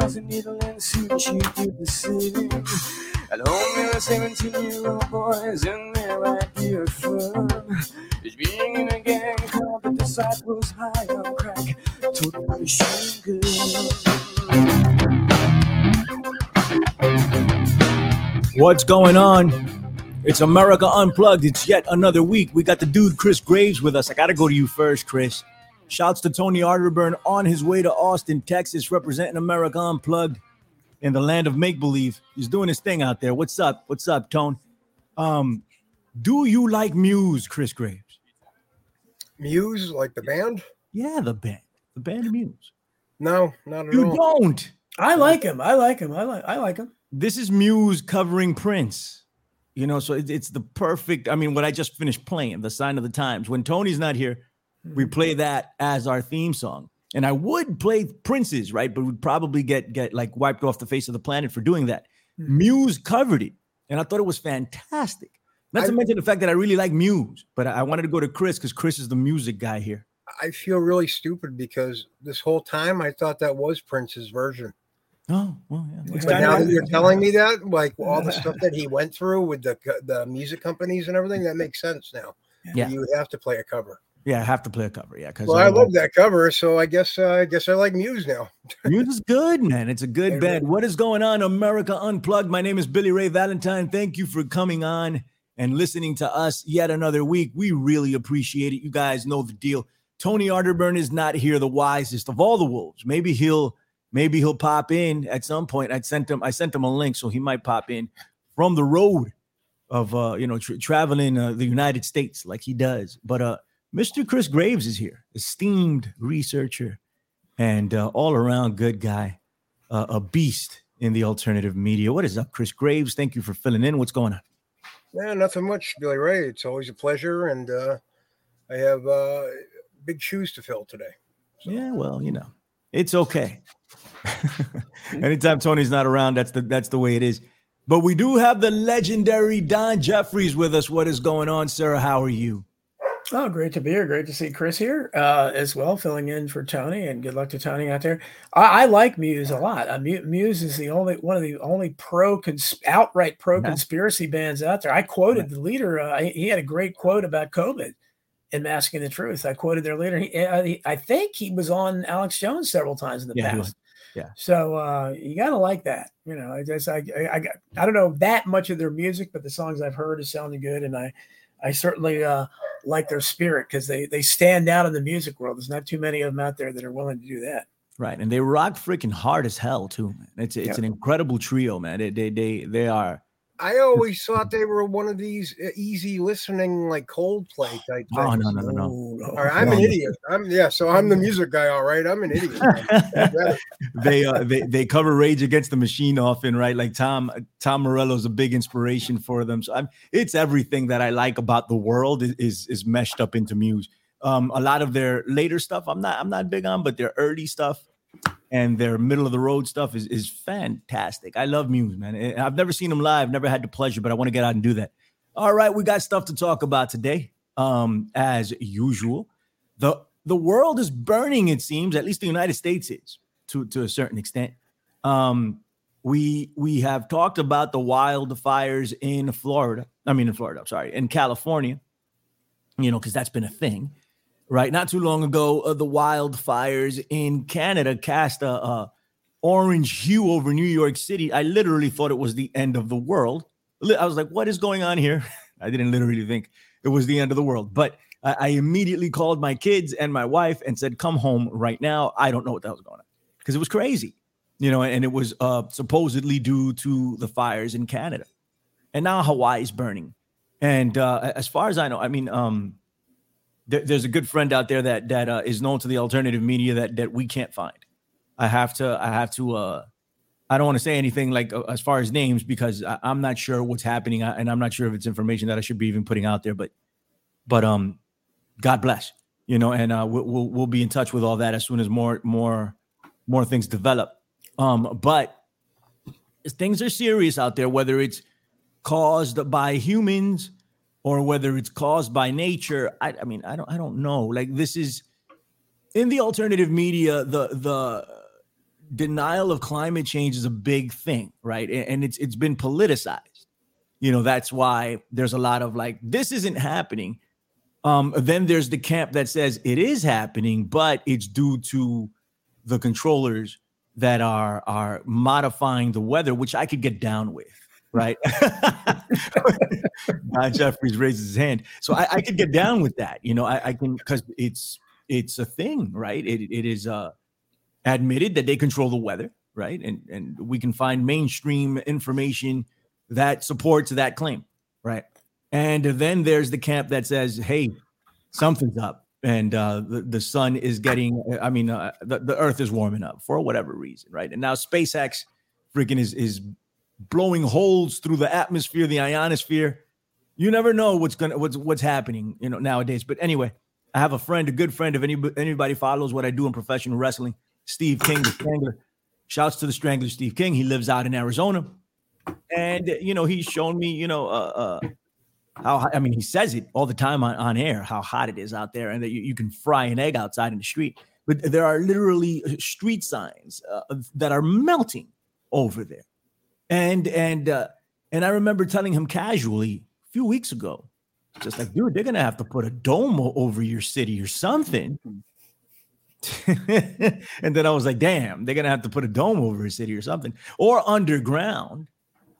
a needle and suit she the were 17 year old boys idea of fun being in a gang called the Disciples High on Crack. Total machine gun. What's going on? It's America Unplugged. It's yet another week. We got the dude Chris Graves with us. I got to go to you first, Chris. Shouts to Tony Arterburn on his way to Austin, Texas, representing America Unplugged in the land of make believe. He's doing his thing out there. What's up? What's up, Tone? Um, do you like Muse, Chris Graves? Muse, like the band? Yeah, the band, the band Muse. No, not at You all. don't. I like him. I like him. I like. I like him. This is Muse covering Prince. You know, so it, it's the perfect. I mean, what I just finished playing, the sign of the times. When Tony's not here, we hmm. play that as our theme song. And I would play Prince's, right? But we'd probably get get like wiped off the face of the planet for doing that. Hmm. Muse covered it, and I thought it was fantastic. Not to I- mention the fact that I really like Muse, but I, I wanted to go to Chris because Chris is the music guy here. I feel really stupid because this whole time I thought that was Prince's version. Oh, well, yeah. But now that you're telling me that, like all the stuff that he went through with the the music companies and everything, that makes sense now. Yeah. you have to play a cover. Yeah, I have to play a cover. Yeah, because Well, I love that cover, so I guess uh, I guess I like Muse now. Muse is good, man. It's a good band. What is going on, America Unplugged? My name is Billy Ray Valentine. Thank you for coming on and listening to us yet another week. We really appreciate it. You guys know the deal. Tony Arterburn is not here, the wisest of all the wolves. Maybe he'll maybe he'll pop in at some point. I sent him I sent him a link, so he might pop in from the road of uh you know tra- traveling uh, the United States like he does. But uh Mr. Chris Graves is here, esteemed researcher and uh, all around good guy, uh, a beast in the alternative media. What is up, Chris Graves? Thank you for filling in. What's going on? Yeah, nothing much, Billy Ray. It's always a pleasure, and uh, I have uh, big shoes to fill today. So, Yeah, well, you know, it's okay. Anytime Tony's not around, that's the that's the way it is. But we do have the legendary Don Jeffries with us. What is going on, Sarah? How are you? Oh, great to be here. Great to see Chris here uh, as well, filling in for Tony. And good luck to Tony out there. I, I like Muse a lot. Uh, Muse is the only one of the only pro cons- outright pro Yeah. conspiracy bands out there. I quoted the leader. Uh, he had a great quote about COVID and Masking the Truth. I quoted their leader. He, uh, he, I think he was on Alex Jones several times in the Yeah, past. Yeah. So uh, you gotta like that. You know, I just I, I I got I don't know that much of their music, but the songs I've heard is sounding good, and I I certainly uh, like their spirit because they they stand out in the music world. There's not too many of them out there that are willing to do that. Right, and they rock freaking hard as hell too, man. It's it's Yeah. an incredible trio, man. They they they, they are. I always thought they were one of these uh, easy listening, like Coldplay type. Oh things. no no no no. Oh, All right, I'm an idiot. I'm yeah, so I'm the music guy. All right, I'm an idiot. They uh, they they cover Rage Against the Machine often, right? Like Tom Tom Morello's a big inspiration for them. So I'm it's everything that I like about the world is is, is meshed up into Muse. Um, a lot of their later stuff I'm not I'm not big on, but their early stuff and their middle of the road stuff is is fantastic. I love Muse, man. I've never seen them live, never had the pleasure, but I want to get out and do that. All right, we got stuff to talk about today. Um, as usual, the the world is burning. It seems, at least the United States is to to a certain extent. Um, we we have talked about the wildfires in Florida. I mean, in Florida. I'm sorry, in California. You know, because that's been a thing, right? Not too long ago, uh, the wildfires in Canada cast a, a orange hue over New York City. I literally thought it was the end of the world. I was like, "What is going on here?" I didn't literally think it was the end of the world, but I, I immediately called my kids and my wife and said, "Come home right now." I don't know what the was going on because it was crazy, you know, and it was uh, supposedly due to the fires in Canada, and now Hawaii is burning. And uh, as far as I know, I mean, um, there, there's a good friend out there that that uh, is known to the alternative media that that we can't find. I have to I have to uh I don't want to say anything like uh, as far as names because I, am not sure what's happening and I'm not sure if it's information that I should be even putting out there. But but um, God bless you know, and uh, we'll, we'll we'll be in touch with all that as soon as more more more things develop. Um, but things are serious out there, whether it's caused by humans or whether it's caused by nature. I, I mean, I don't I don't know. Like this is in the alternative media, the the denial of climate change is a big thing, right? And it's it's been politicized. You know, that's why there's a lot of like, this isn't happening. Um, then there's the camp that says it is happening, but it's due to the controllers that are are modifying the weather, which I could get down with, right? Don Jeffries raises his hand, so I, I, could get down with that. You know, I, I can because it's it's a thing, right? It it is uh, admitted that they control the weather, right? And and we can find mainstream information that supports that claim, right? And then there's the camp that says, "Hey, something's up." and uh, the, the sun is getting i mean uh, the, the earth is warming up for whatever reason right and now spacex freaking is is blowing holes through the atmosphere the ionosphere. You never know what's gonna what's what's happening you know nowadays. But anyway i have a friend a good friend if any, anybody follows what i do in professional wrestling steve king the strangler. Shouts to the strangler steve king. He lives out in arizona. And you know he's shown me you know uh, uh how I mean, he says it all the time on, on air how hot it is out there, and that you, you can fry an egg outside in the street. But there are literally street signs uh, that are melting over there, and and uh, and I remember telling him casually a few weeks ago, just like, dude, they're gonna have to put a dome over your city or something. and then I was like, damn, they're gonna have to put a dome over a city or something, or underground.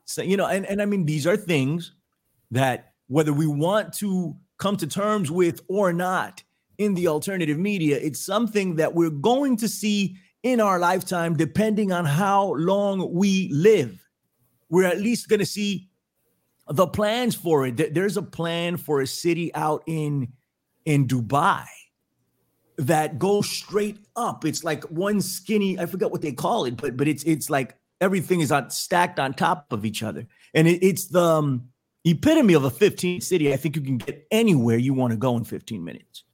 So you know, and and I mean, these are things that whether we want to come to terms with or not in the alternative media. It's something that we're going to see in our lifetime, depending on how long we live. We're at least going to see the plans for it. There's a plan for a city out in in Dubai that goes straight up. It's like one skinny, I forget what they call it, but but it's it's like everything is on stacked on top of each other. And it, it's the um, epitome of a 15 city. I think you can get anywhere you want to go in 15 minutes.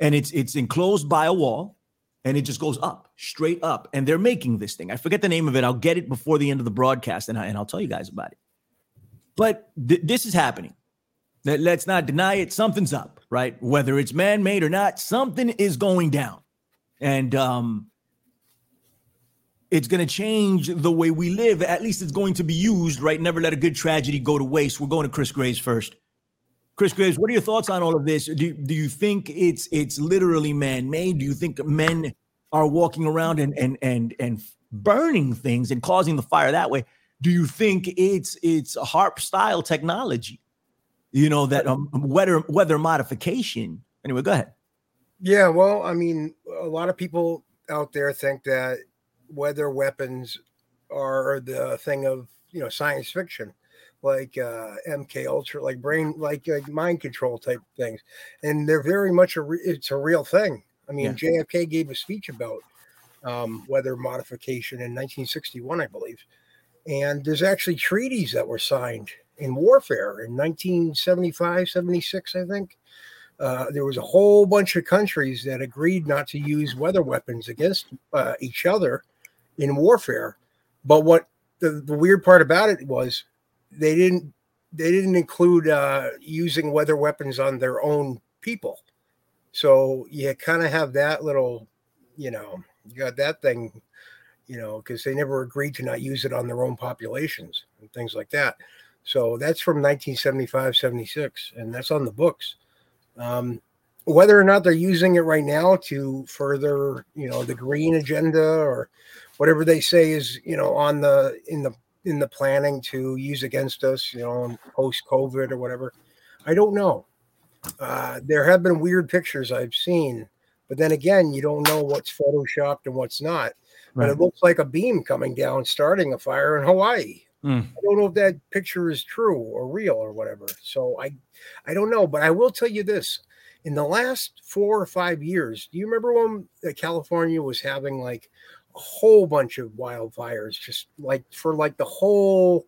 And it's it's enclosed by a wall and it just goes up, straight up. And they're making this thing. I forget the name of it. I'll get it before the end of the broadcast and, I, and I'll tell you guys about it. But th- this is happening. Let's not deny it. Something's up, right? Whether it's man made or not, something is going down. And um, it's going to change the way we live. At least it's going to be used, right? Never let a good tragedy go to waste. We're going to Chris Graves first. Chris Graves, what are your thoughts on all of this? Do, do you think it's it's literally man-made? Do you think men are walking around and and and and burning things and causing the fire that way? Do you think it's it's a HAARP style technology? You know that um, weather weather modification. Anyway, go ahead. Yeah, well, I mean, a lot of people out there think that weather weapons are the thing of you know science fiction like uh, MK Ultra, like brain, like, like mind control type things, and they're very much a. Re- it's a real thing. I mean, yeah. JFK gave a speech about um, weather modification in 1961, I believe, and there's actually treaties that were signed in warfare in 1975, 76, I think. Uh, there was a whole bunch of countries that agreed not to use weather weapons against uh, each other in warfare. But what the, the weird part about it was they didn't they didn't include uh, using weather weapons on their own people. So you kind of have that little, you know, you got that thing, you know, because they never agreed to not use it on their own populations and things like that. So that's from 1975, 76, and that's on the books. Um, whether or not they're using it right now to further, you know, the green agenda or whatever they say is you know on the in the in the planning to use against us you know post covid or whatever. I don't know. Uh, there have been weird pictures i've seen but then again you don't know what's photoshopped and what's not. Right. but it looks like a beam coming down starting a fire in hawaii. Mm. i don't know if that picture is true or real or whatever. So i i don't know but i will tell you this. In the last four or five years, do you remember when California was having like whole bunch of wildfires, just like for like the whole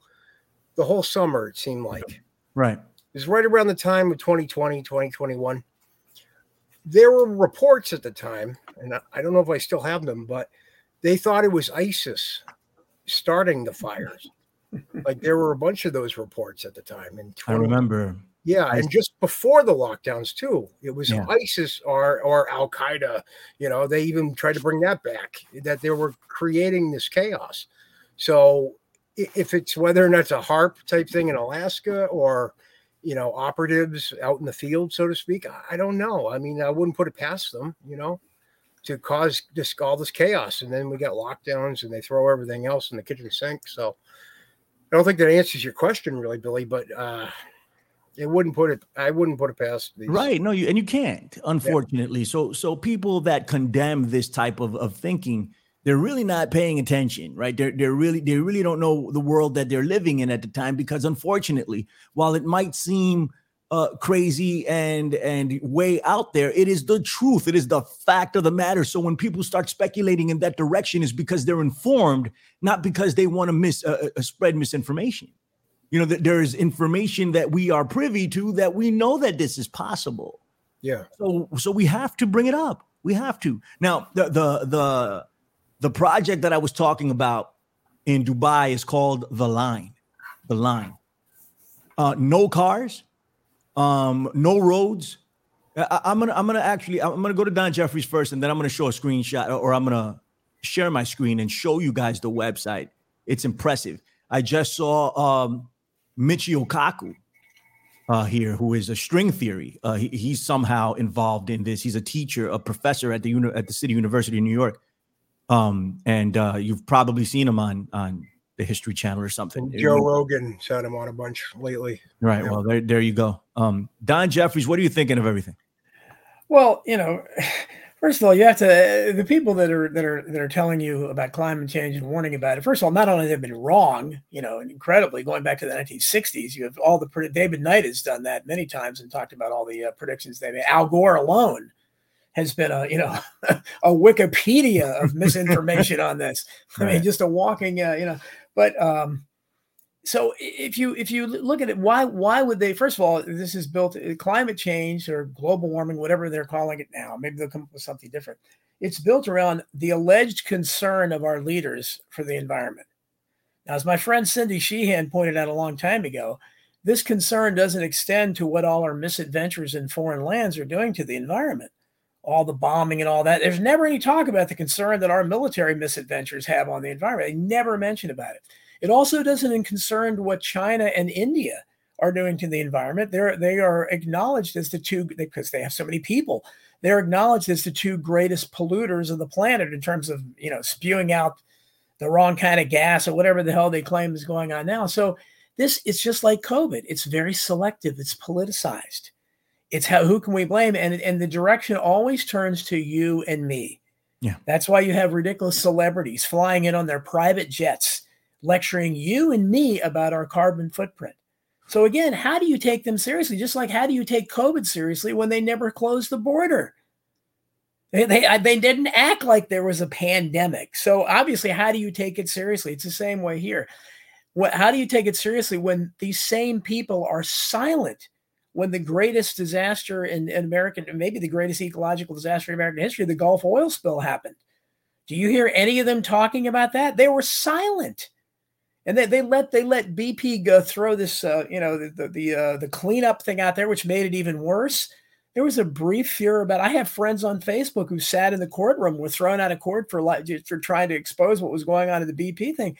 the whole summer? It seemed like right. It was right around the time of 2020, 2021. There were reports at the time, and I don't know if I still have them, but they thought it was ISIS starting the fires. like there were a bunch of those reports at the time. And I remember. Yeah, and just before the lockdowns too, it was Yeah. ISIS or or Al Qaeda. You know, they even tried to bring that back. That they were creating this chaos. So if it's whether or not it's a HAARP type thing in Alaska or you know operatives out in the field, so to speak, I, don't know. I mean, I wouldn't put it past them. You know. To cause this all this chaos, and then we got lockdowns, and they throw everything else in the kitchen sink. So, I don't think that answers your question, really, Billy. But uh, it wouldn't put it. I wouldn't put it past these. Right. No, you and you can't, unfortunately. So so people that condemn this type of, of thinking, they're really not paying attention, right? They're they're really they really don't know the world that they're living in at the time because unfortunately, while it might seem uh, crazy and and way out there, it is the truth. It is the fact of the matter. So when people start speculating in that direction, is because they're informed, not because they want to mis uh, uh, spread misinformation. You know that there is information that we are privy to that we know that this is possible. Yeah. So so we have to bring it up. We have to. Now the the the the project that I was talking about in Dubai is called The Line. The Line. Uh no cars, um no roads. I, I'm gonna I'm gonna actually I'm gonna go to Don Jeffries first and then I'm gonna show a screenshot or, or I'm gonna share my screen and show you guys the website. It's impressive. I just saw um Michio Kaku uh, here, who is a string theory. Uh, he, he's somehow involved in this. He's a teacher, a professor at the uni- at the City University of New York. Um, and uh, you've probably seen him on on the History Channel or something. Joe Rogan had him on a bunch lately. Right. Yeah. Well, there, there you go. Um, Don Jeffries, what are you thinking of everything? Well, you know, first of all, you have to the people that are that are that are telling you about climate change and warning about it. First of all, not only have they been wrong, you know, and incredibly going back to the 1960s, you have all the David Knight has done that many times and talked about all the uh, predictions they made. Al Gore alone has been a you know a Wikipedia of misinformation on this. I mean, just a walking, uh, you know. But um, so if you if you look at it, why why would they? First of all, this is built uh, climate change or global warming, whatever they're calling it now. Maybe they'll come up with something different. It's built around the alleged concern of our leaders for the environment. Now, as my friend Cindy Sheehan pointed out a long time ago, this concern doesn't extend to what all our misadventures in foreign lands are doing to the environment, all the bombing and all that. There's never any talk about the concern that our military misadventures have on the environment. They never mention about it. It also doesn't concern what China and India are doing to the environment. They're they are acknowledged as the two because they have so many people. They're acknowledged as the two greatest polluters of the planet in terms of you know spewing out the wrong kind of gas or whatever the hell they claim is going on now. So this it's just like COVID. It's very selective. It's politicized. It's how who can we blame? And and the direction always turns to you and me. Yeah. That's why you have ridiculous celebrities flying in on their private jets, lecturing you and me about our carbon footprint. So again, how do you take them seriously? Just like how do you take COVID seriously when they never closed the border? They, they, they didn't act like there was a pandemic. So obviously, how do you take it seriously? It's the same way here. What, how do you take it seriously when these same people are silent when the greatest disaster in, in American, maybe the greatest ecological disaster in American history, the Gulf oil spill happened? Do you hear any of them talking about that? They were silent and they, they let they let BP go throw this uh, you know the the the, uh, the cleanup thing out there, which made it even worse. There was a brief fear about. I have friends on Facebook who sat in the courtroom, were thrown out of court for for trying to expose what was going on in the BP thing.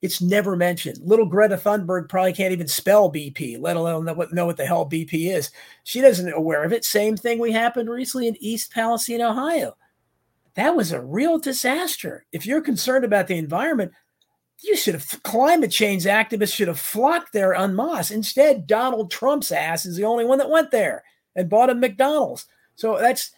It's never mentioned. Little Greta Thunberg probably can't even spell BP, let alone know what, know what the hell BP is. She doesn't aware of it. Same thing we happened recently in East Palestine, Ohio. That was a real disaster. If you're concerned about the environment, you should have climate change activists should have flocked there en masse. Instead, Donald Trump's ass is the only one that went there and bought a McDonald's. So that's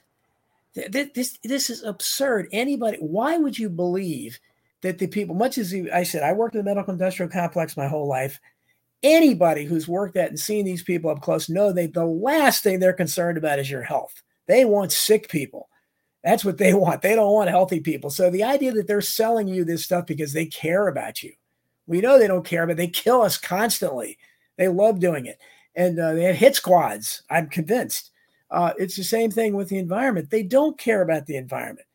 th- this. This is absurd. Anybody? Why would you believe that the people? Much as I said, I worked in the medical industrial complex my whole life. anybody who's worked at and seen these people up close know they the last thing they're concerned about is your health. They want sick people. That's what they want. They don't want healthy people. So the idea that they're selling you this stuff because they care about you, we know they don't care, but they kill us constantly. They love doing it, and uh, they have hit squads. I'm convinced. Uh, it's the same thing with the environment. They don't care about the environment.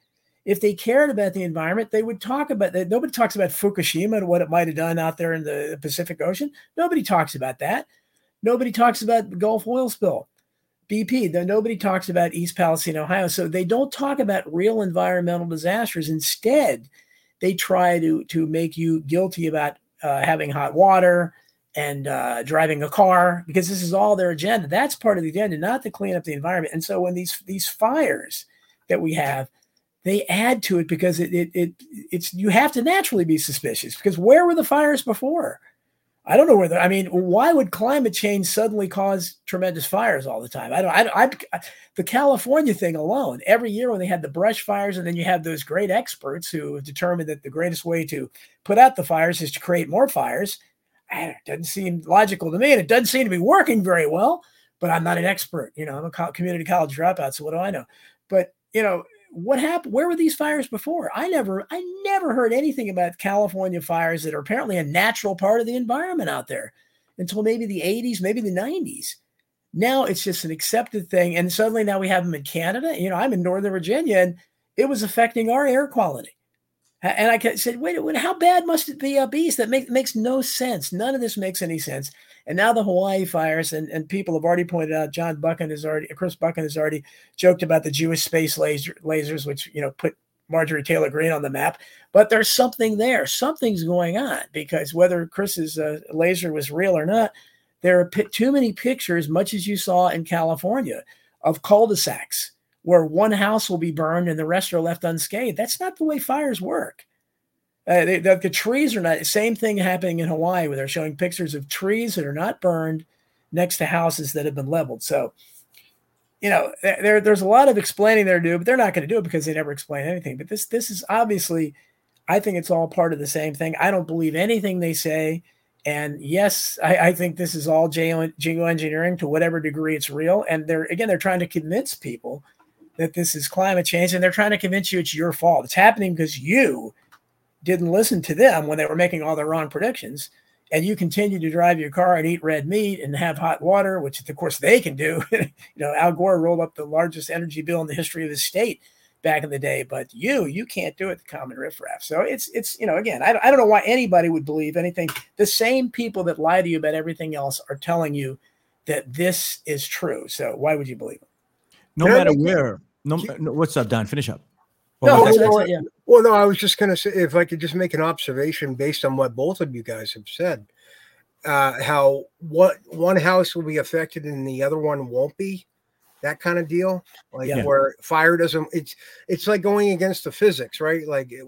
If they cared about the environment, they would talk about that. Nobody talks about Fukushima and what it might have done out there in the Pacific Ocean. Nobody talks about that. Nobody talks about the Gulf oil spill. BP, though nobody talks about East Palestine, Ohio. So they don't talk about real environmental disasters. Instead, they try to to make you guilty about uh, having hot water and uh, driving a car because this is all their agenda. That's part of the agenda, not to clean up the environment. And so when these these fires that we have, they add to it because it it, it it's you have to naturally be suspicious because where were the fires before? I don't know where I mean, why would climate change suddenly cause tremendous fires all the time? I don't, I, I, I, the California thing alone, every year when they had the brush fires, and then you have those great experts who have determined that the greatest way to put out the fires is to create more fires. It doesn't seem logical to me, and it doesn't seem to be working very well. But I'm not an expert, you know. I'm a community college dropout, so what do I know? But you know, what happened where were these fires before? I never i never heard anything about california fires that are apparently a natural part of the environment out there until maybe the 80s maybe the 90s now it's just an accepted thing and suddenly now we have them in canada. You know i'm in northern virginia and it was affecting our air quality and i said wait, wait how bad must it be a beast that make, makes no sense none of this makes any sense and now the Hawaii fires, and, and people have already pointed out, John Buchan has already, Chris Buchan has already joked about the Jewish space laser, lasers, which, you know, put Marjorie Taylor Greene on the map. But there's something there. Something's going on because whether Chris's uh, laser was real or not, there are p- too many pictures, much as you saw in California, of cul-de-sacs where one house will be burned and the rest are left unscathed. That's not the way fires work. Uh, they, the, the, trees are not same thing happening in Hawaii where they're showing pictures of trees that are not burned next to houses that have been leveled. So, you know, there, there's a lot of explaining they're due, but they're not going to do it because they never explain anything. But this this is obviously, I think it's all part of the same thing. I don't believe anything they say. And yes, I, I think this is all geoengineering to whatever degree it's real. And they're again, they're trying to convince people that this is climate change, and they're trying to convince you it's your fault. It's happening because you didn't listen to them when they were making all their wrong predictions and you continue to drive your car and eat red meat and have hot water, which of course they can do. you know, Al Gore rolled up the largest energy bill in the history of his state back in the day, but you, you can't do it, the common riffraff. So it's, it's, you know, again, I, I don't know why anybody would believe anything. The same people that lie to you about everything else are telling you that this is true. So why would you believe them? No matter where. No, no, what's up, Don? Finish up. Well, no, that's, that's yeah. Well, no, I was just going to say if I could just make an observation based on what both of you guys have said, uh, how what one house will be affected and the other one won't be, that kind of deal, like yeah. where fire doesn't. It's it's like going against the physics, right? Like it,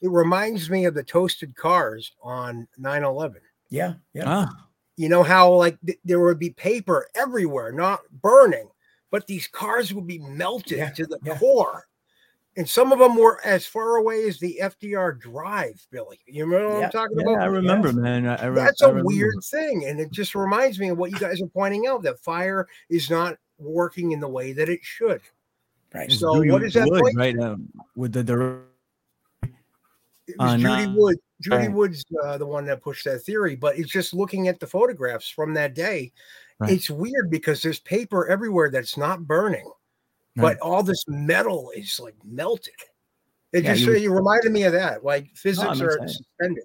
it reminds me of the toasted cars on 9-11. Yeah, yeah. Ah. You know how like th- there would be paper everywhere, not burning, but these cars would be melted yeah, to the yeah. core and some of them were as far away as the FDR Drive, Billy. You remember what yeah, I'm talking about? I remember, yes. man. I, I, That's a weird thing, and it just reminds me of what you guys are pointing out that fire is not working in the way that it should. Right. So Judy what is that Wood, right? Um, with the, the it was uh, Judy Wood. Judy right. Wood's uh, the one that pushed that theory, but it's just looking at the photographs from that day. Right. It's weird because there's paper everywhere that's not burning but all this metal is like melted. It yeah, just you, you, reminded me of that. Like physics no, are suspended.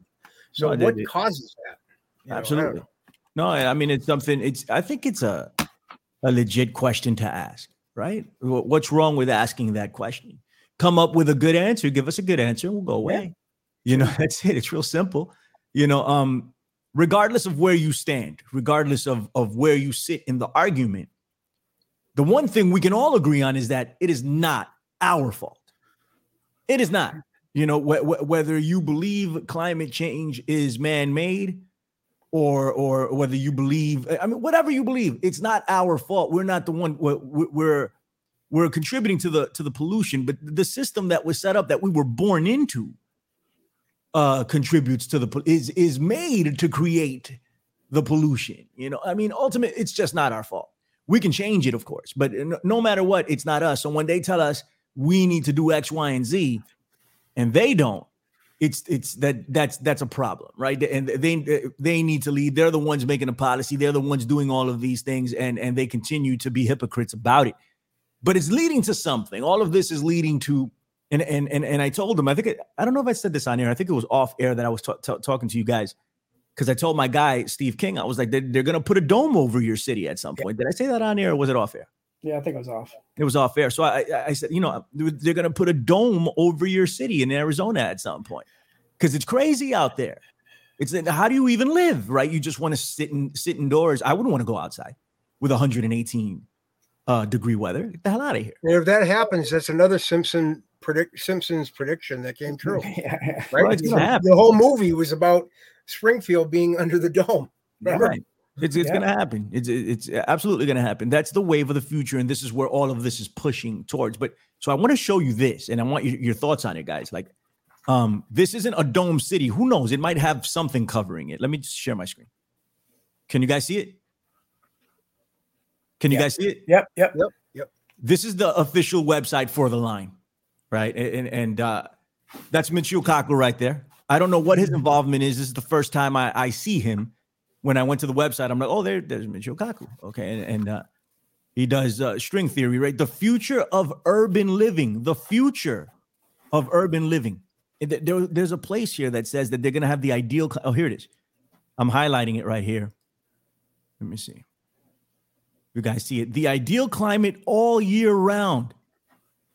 So no, what causes that? You Absolutely. Know, no, I mean it's something. It's I think it's a a legit question to ask. Right? What's wrong with asking that question? Come up with a good answer. Give us a good answer, and we'll go away. Yeah. You know, that's it. It's real simple. You know, um, regardless of where you stand, regardless of of where you sit in the argument, the one thing we can all agree on is that it is not our fault. It is not. You know, wh- wh- whether you believe climate change is man-made or or whether you believe I mean whatever you believe, it's not our fault. We're not the one we're, we're contributing to the to the pollution, but the system that was set up that we were born into uh contributes to the is is made to create the pollution. You know, I mean, ultimately, it's just not our fault. We can change it, of course, but no matter what, it's not us. So when they tell us we need to do X, Y, and Z, and they don't, it's it's that that's that's a problem, right? And they they need to lead. They're the ones making the policy. They're the ones doing all of these things, and and they continue to be hypocrites about it. But it's leading to something. All of this is leading to, and and and and I told them. I think it, I don't know if I said this on air. I think it was off air that I was t- t- talking to you guys because I told my guy Steve King, I was like, they're, they're going to put a dome over your city at some point. Did I say that on air or was it off air? Yeah, I think it was off. It was off air. So I, I said, you know, they're going to put a dome over your city in Arizona at some point because it's crazy out there. It's how do you even live, right? You just want to sit and sit indoors. I wouldn't want to go outside with 118 uh, degree weather. Get the hell out of here. And if that happens, that's another Simpson predict Simpson's prediction that came true. yeah. Right? Well, the whole movie was about Springfield being under the dome. Remember? Right. It's it's yeah. gonna happen. It's it's absolutely gonna happen. That's the wave of the future, and this is where all of this is pushing towards. But so I want to show you this, and I want your, your thoughts on it, guys. Like, um, this isn't a dome city. Who knows? It might have something covering it. Let me just share my screen. Can you guys see it? Can you yep. guys see it? Yep, yep, yep, yep. This is the official website for the line, right? And and uh, that's Michio Kaku right there. I don't know what his involvement is. This is the first time I, I see him when I went to the website, I'm like, oh, there, there's Michio Kaku. Okay. And, and uh, he does uh, string theory, right? The future of urban living, the future of urban living. There, there's a place here that says that they're going to have the ideal. Oh, here it is. I'm highlighting it right here. Let me see. You guys see it. The ideal climate all year round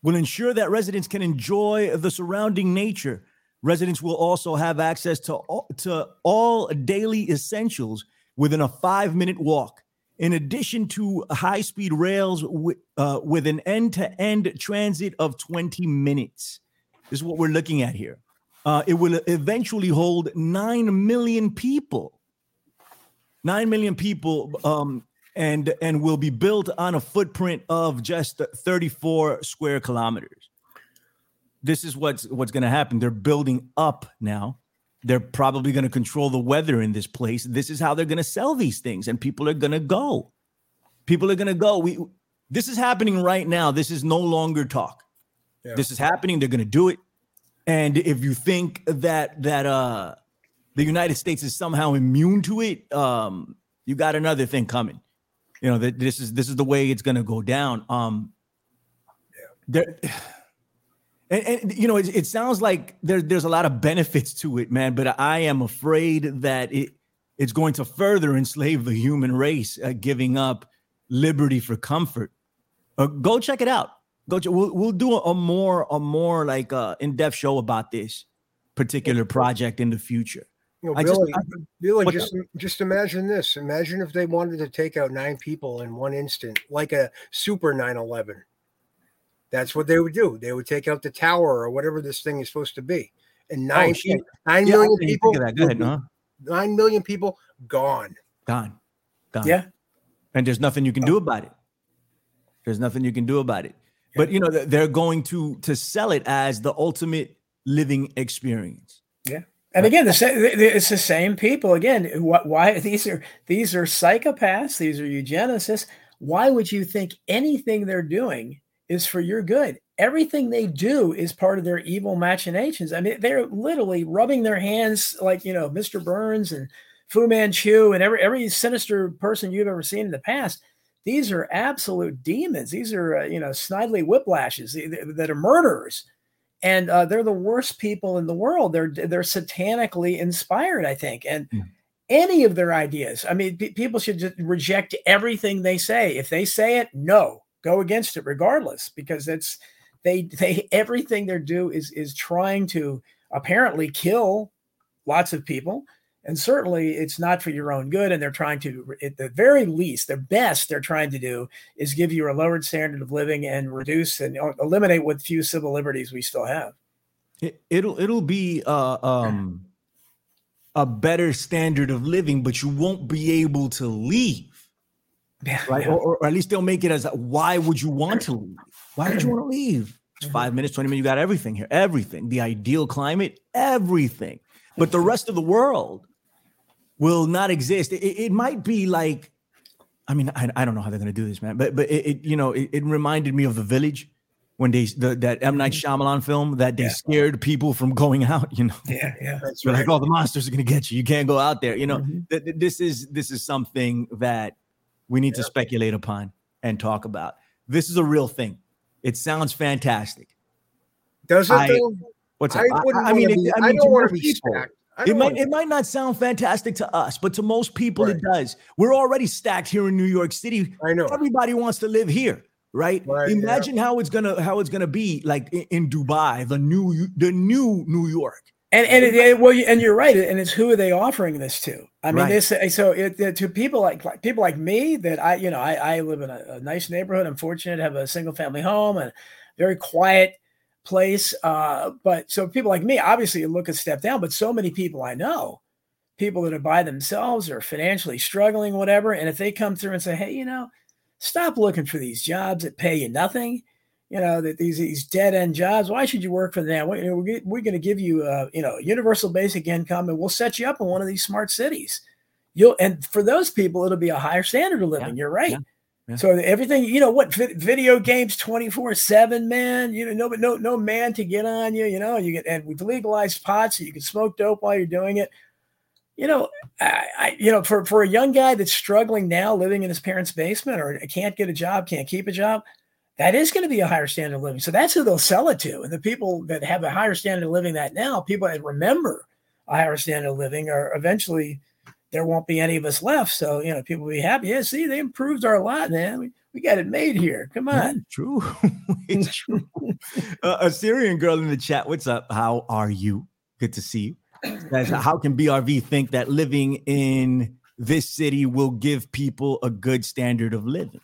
will ensure that residents can enjoy the surrounding nature Residents will also have access to all, to all daily essentials within a five minute walk. In addition to high speed rails with, uh, with an end to end transit of 20 minutes. This is what we're looking at here. Uh, it will eventually hold 9 million people. 9 million people um, and and will be built on a footprint of just 34 square kilometers this is what's what's going to happen. They're building up now. They're probably going to control the weather in this place. This is how they're going to sell these things, and people are going to go. People are going to go. We this is happening right now. This is no longer talk. Yeah. This is happening. They're going to do it. And if you think that that uh the United States is somehow immune to it, um, you got another thing coming. You know that this is this is the way it's going to go down. Um, there and, and you know, it, it sounds like there, there's a lot of benefits to it, man. But I am afraid that it it's going to further enslave the human race, uh, giving up liberty for comfort. Uh, go check it out. Go. Ch- we'll we'll do a, a more a more like uh, in depth show about this particular project in the future. You know, Billy, just, Billy just, just imagine this. Imagine if they wanted to take out nine people in one instant, like a super 9 11 that's what they would do. They would take out the tower or whatever this thing is supposed to be. And oh, nine, oh, nine yeah, million people, Go ahead, huh? nine million people gone. Gone. Gone. Yeah. And there's nothing you can do about it. There's nothing you can do about it. Yeah. But you know, they're going to to sell it as the ultimate living experience. Yeah. And again, the it's the same people. Again, what why these are these are psychopaths? These are eugenicists. Why would you think anything they're doing is for your good. Everything they do is part of their evil machinations. I mean, they're literally rubbing their hands like, you know, Mr. Burns and Fu Manchu and every every sinister person you've ever seen in the past. These are absolute demons. These are, uh, you know, Snidely whiplashes that are murderers. And uh, they're the worst people in the world. They're they're satanically inspired, I think. And mm. any of their ideas, I mean, p- people should just reject everything they say. If they say it, no, go against it regardless because it's they they everything they're do is is trying to apparently kill lots of people and certainly it's not for your own good and they're trying to at the very least the best they're trying to do is give you a lowered standard of living and reduce and eliminate what few civil liberties we still have it, it'll it'll be uh um a better standard of living but you won't be able to leave yeah, right? Or, or, at least they'll make it as why would you want to leave? Why would you want to leave? It's mm-hmm. five minutes, 20 minutes, you got everything here, everything, the ideal climate, everything. But the rest of the world, will not exist. It, it might be like, I mean, I, I don't know how they're gonna do this, man. But but it, it you know it, it reminded me of the village when they the, that M Night Shyamalan film that they Yeah. scared people from going out. You know, Yeah, yeah. That's right. like, oh, the monsters are gonna get you. You can't go out there. You know, Mhm. th- th- this is this is something that we need to speculate upon and talk about. This is a real thing. It sounds fantastic. Does it I- though? What's I wouldn't I, mean, it, I I mean, don't want to be. I It might wanna- it might not sound fantastic to us, but to most people it does. We're already stacked here in New York City. I know. Everybody wants to live here, right? Right, yeah. Imagine how it's gonna how it's gonna be like in, in Dubai, the new the new New York. And and it, it- well, you- and you're right. And it's who are they offering this to? I mean, Right. this so it, it- to people like, like people like me that I you know I, I live in a, a nice neighborhood. I'm fortunate to have a single family home and very quiet place. Uh, but so people like me, obviously, look a step down. But so many people I know, people that are by themselves or financially struggling, whatever. And if they come through and say, hey, you know, stop looking for these jobs that pay you nothing you know that these these dead end jobs. Why should you work for them? We, we're we're going to give you uh, you know universal basic income, and we'll set you up in one of these smart cities. You'll and for those people, it'll be a higher standard of living. You're right. yeah, So everything you know, what vi- video games twenty four seven, man. You know, no, no, no man to get on you. You know, you get and we've legalized pot, so you can smoke dope while you're doing it. You know, I, I you know for for a young guy that's struggling now, living in his parents' basement, or can't get a job, can't keep a job that is going to be a higher standard of living. So that's who they'll sell it to. And the people that have a higher standard of living that now, people that remember a higher standard of living, are eventually there won't be any of us left. So you know, people will be happy. Yeah, see, they improved our lot, man. We, we got it made here. Come on. true. it's true. uh, a Syrian girl in the chat. What's up? How are you? Good to see you. Says, how can BRV think that living in this city will give people a good standard of living?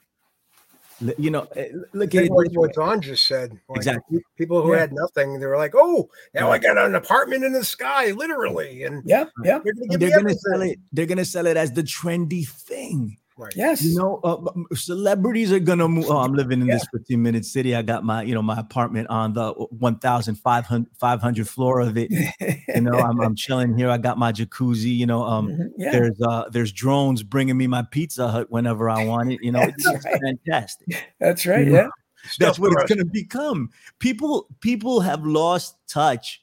You know, eh, look at like what. Don just said. Like, Exactly. People who Yeah. had nothing, they were like, "Oh, now I got an apartment in the sky, literally," and Yeah, yeah, they're going to And give they're me gonna sell it. They're gonna sell it as the trendy thing. Right. yes. You know, uh, celebrities are gonna move. Oh, I'm living in this 15 minute city. I got my, you know, my apartment on the 1,500 500 floor of it. You know, I'm, I'm chilling here. I got my jacuzzi. You know, um, Mhm, yeah. there's uh, there's drones bringing me my Pizza Hut whenever I want it. You know, it's, right. fantastic. That's right. you Yeah. know, That's Stuff what it's us. gonna become. People people have lost touch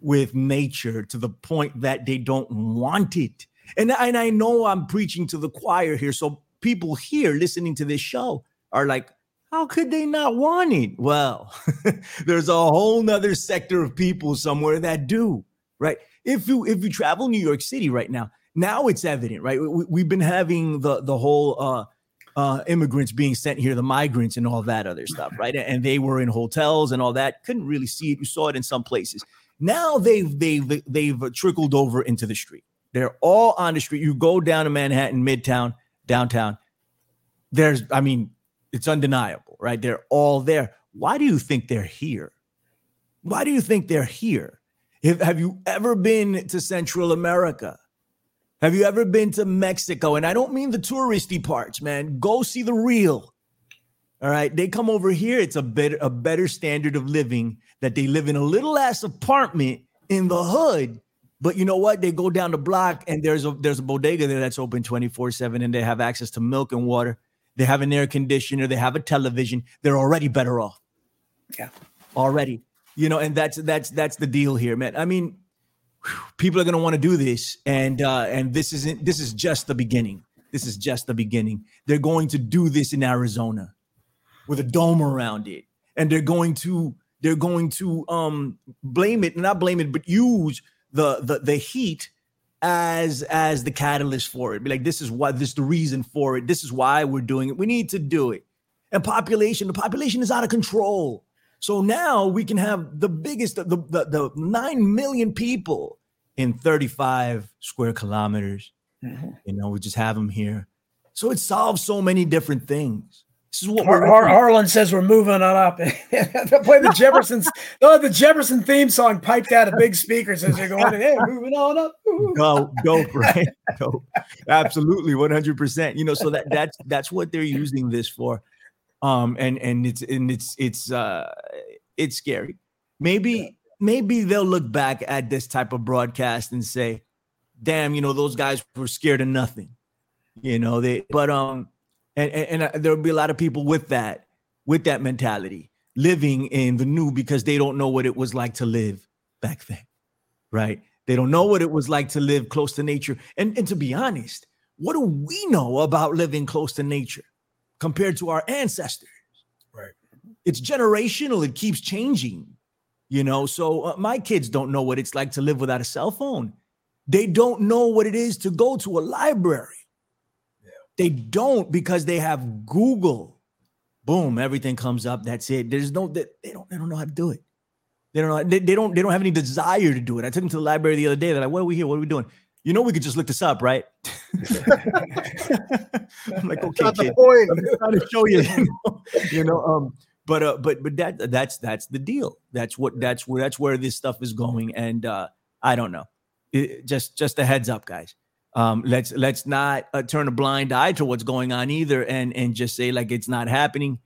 with nature to the point that they don't want it. And, and I know I'm preaching to the choir here. So people here listening to this show are like, how could they not want it? Well, there's a whole nother sector of people somewhere that do, right? If you if you travel New York City right now, now it's evident, right? We, we've been having the the whole uh uh, immigrants being sent here, the migrants and all that other stuff, right? And they were in hotels and all that. Couldn't really see it. You saw it in some places. Now they've they've they've trickled over into the street. They're all on the street. You go down to Manhattan, Midtown, downtown. There's, I mean, it's undeniable, right? They're all there. Why do you think they're here? Why do you think they're here? If, have you ever been to Central America? Have you ever been to Mexico? And I don't mean the touristy parts, man. Go see the real. All right. They come over here. It's a better, a better standard of living that they live in a little ass apartment in the hood. But you know what? They go down the block and there's a there's a bodega there that's open 24-7 and they have access to milk and water. They have an air conditioner, they have a television. They're already better off. Yeah. Already. You know, and that's that's that's the deal here, man. I mean, people are going to want to do this and uh and this isn't this is just the beginning this is just the beginning they're going to do this in arizona with a dome around it and they're going to they're going to um blame it not blame it but use the the the heat as as the catalyst for it be like this is why this is the reason for it this is why we're doing it we need to do it and population the population is out of control so now we can have the biggest, the, the, the 9 million people in 35 square kilometers. Mhm. You know, we just have them here. So it solves so many different things. This is what Har- Har- Harlan says we're moving on up. They'll play the Jeffersons. They'll have the Jefferson theme song piped out of big speakers as they're going. Hey, moving on up. Ooh. dope, dope, right? dope. Absolutely, 100%. You know, so that that's that's what they're using this for. Um and and it's and it's it's uh it's scary. Maybe maybe they'll look back at this type of broadcast and say damn, you know, those guys were scared of nothing. You know, they but um and and, and uh, there'll be a lot of people with that with that mentality living in the new because they don't know what it was like to live back then. Right? They don't know what it was like to live close to nature. And and to be honest, what do we know about living close to nature compared to our ancestors? Right. It's generational, it keeps changing. You know, so uh, my kids don't know what it's like to live without a cell phone. They don't know what it is to go to a library. They don't because they have Google. Boom, everything comes up. That's it. There's no they, they don't they don't know how to do it. They don't know they, they don't they don't have any desire to do it. I took them to the library the other day. They're like, "What are we here? What are we doing?" You know, we could just look this up, right? I'm like, okay, the kid. point. I'm trying to show you, you know, you know, um, but uh, but but that that's that's the deal. That's what that's where that's where this stuff is going. And uh, I don't know. It, just just a heads up, guys. Um, let's let's not uh, turn a blind eye to what's going on either, and and just say like it's not happening,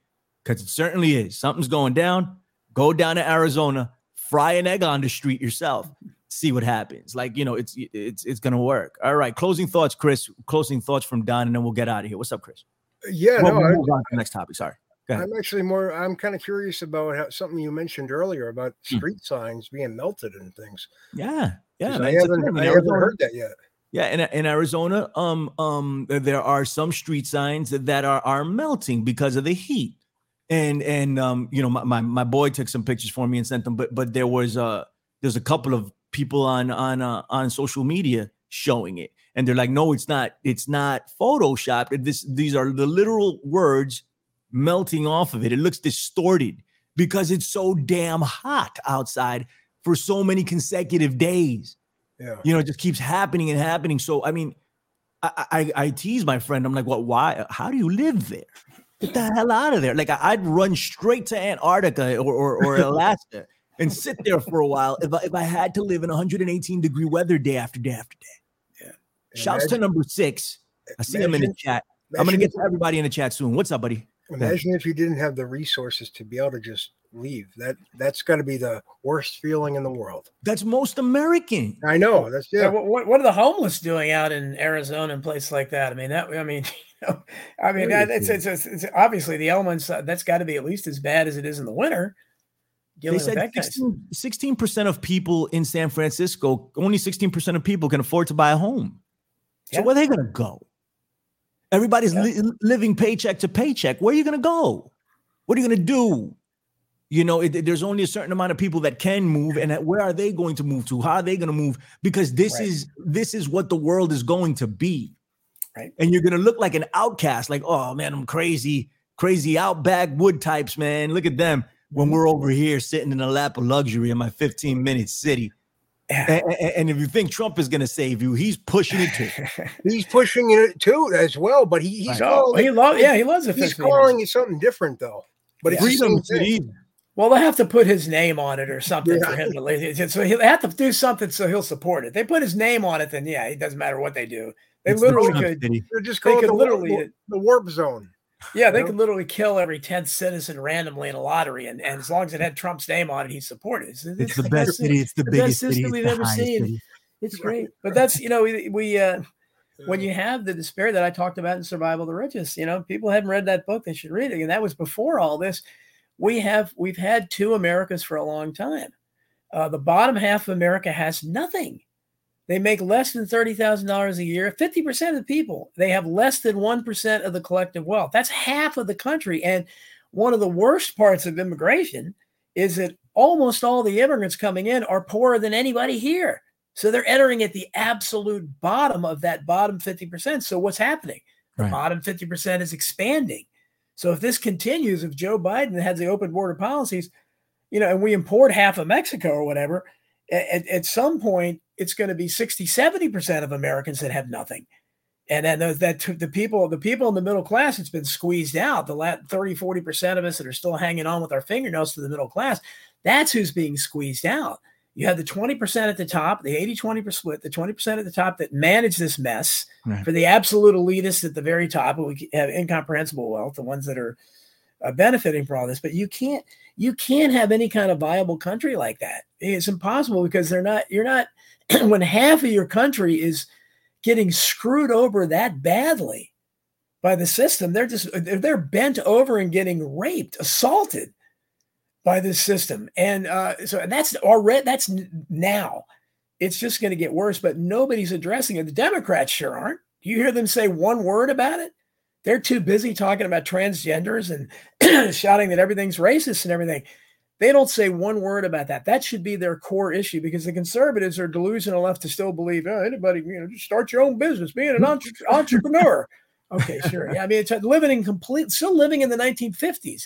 because it certainly is. Something's going down. Go down to Arizona, fry an egg on the street yourself. See what happens. Like you know, it's it's it's gonna work. All right. Closing thoughts, Chris. Closing thoughts from Don, and then we'll get out of here. What's up, Chris? Yeah, Well, no, we'll I, move on to the next topic. Sorry. I'm actually more. I'm kind of curious about how, something you mentioned earlier about Hmm. street signs being melted and things. Yeah, yeah. I haven't. I haven't heard that yet. Yeah, in, in Arizona, um, um, there are some street signs that, are are melting because of the heat, and and um, you know, my, my my boy took some pictures for me and sent them, but but there was uh there's a couple of people on on uh, on social media showing it, and they're like, no, it's not, it's not photoshopped. This these are the literal words melting off of it. It looks distorted because it's so damn hot outside for so many consecutive days Yeah. you know, it just keeps happening and happening. So I mean, I, I I tease my friend. I'm like, what? Why? How do you live there? Get the hell out of there! Like I, I'd run straight to Antarctica or or, or Alaska and sit there for a while if I, if I had to live in 118 degree weather day after day after day. Yeah. Shouts to number six. I see him in the imagine- chat. I'm gonna get to everybody in the chat soon. What's up, buddy? Imagine if you didn't have the resources to be able to just leave. That that's got to be the worst feeling in the world. That's most American. I know. That's Yeah. yeah. What, what, what are the homeless doing out in Arizona and places like that? I mean, that, I mean, you know, I mean, that, it's, it's, it's, it's obviously the elements uh, that's got to be at least as bad as it is in the winter. They said that kind of- 16 percent of people in San Francisco, only 16 percent of people can afford to buy a home. So Yeah. where are they going to go? Everybody's Yeah. li- living paycheck to paycheck. Where are you going to go? What are you going to do? You know, it, there's only a certain amount of people that can move, and where are they going to move to? How are they going to move? Because this Right. is this is what the world is going to be, Right. And you're going to look like an outcast, like, oh man, I'm crazy, crazy outback wood types, man. Look at them when mm-hmm. we're over here sitting in a lap of luxury in my 15 minute city. Yeah. And, and- and if you think Trump is going to save you, he's pushing it too. He's pushing it too as well, but he, he's Right. No, calling he it, loves, yeah, he loves it. he's calling it something different though. But it's the Freedom same thing. Well, they have to put his name on it or something for him to leave. So he'll have to do something so he'll support it. They put his name on it, then yeah, it doesn't matter what they do. They It's literally Trump could, city. They're just They calling could the, literally- warp, the warp zone. Yeah, they Yeah. could literally kill every 10th citizen randomly in a lottery. And, and as long as it had Trump's name on it, he'd support it. It's, It's the best city. It's the, the biggest best city. system It's we've the ever seen. city. It's great. But that's, you know, we, we uh, when you have the despair that I talked about in Survival of the Richest, you know, people haven't read that book, they should read it. And that was before all this. We have we've had two Americas for a long time. Uh, the bottom half of America has nothing. They make less than thirty thousand dollars a year. Fifty percent of the people they have less than one percent of the collective wealth. That's half of the country. And one of the worst parts of immigration is that almost all the immigrants coming in are poorer than anybody here. So they're entering at the absolute bottom of that bottom 50%. So what's happening? The Right. bottom 50% is expanding. So if this continues, if Joe Biden has the open border policies, you know, and we import half of Mexico or whatever, at, at some point it's going to be 60, 70% of Americans that have nothing. And then those, that the people, the people in the middle class, it's been squeezed out. The last 30, 40% of us that are still hanging on with our fingernails to the middle class, that's who's being squeezed out. You have the 20% at the top, the 80 20 split, the 20% at the top that manage this mess Right. for the absolute elitists at the very top who have incomprehensible wealth, the ones that are uh, benefiting from all this. But you can't you can't have any kind of viable country like that. It's impossible because they're not you're not when half of your country is getting screwed over that badly by the system, they're just they're bent over and getting raped, assaulted by this system, and uh, so that's already that's now. It's just going to get worse, but nobody's addressing it. The Democrats sure aren't. You hear them say one word about it? They're too busy talking about transgenders and shouting that everything's racist and everything. They don't say one word about that. That should be their core issue because the conservatives are delusional enough to still believe oh, anybody, you know, just start your own business, being an entre- entrepreneur. Okay, sure. Yeah, I mean, it's living in complete, still living in the 1950s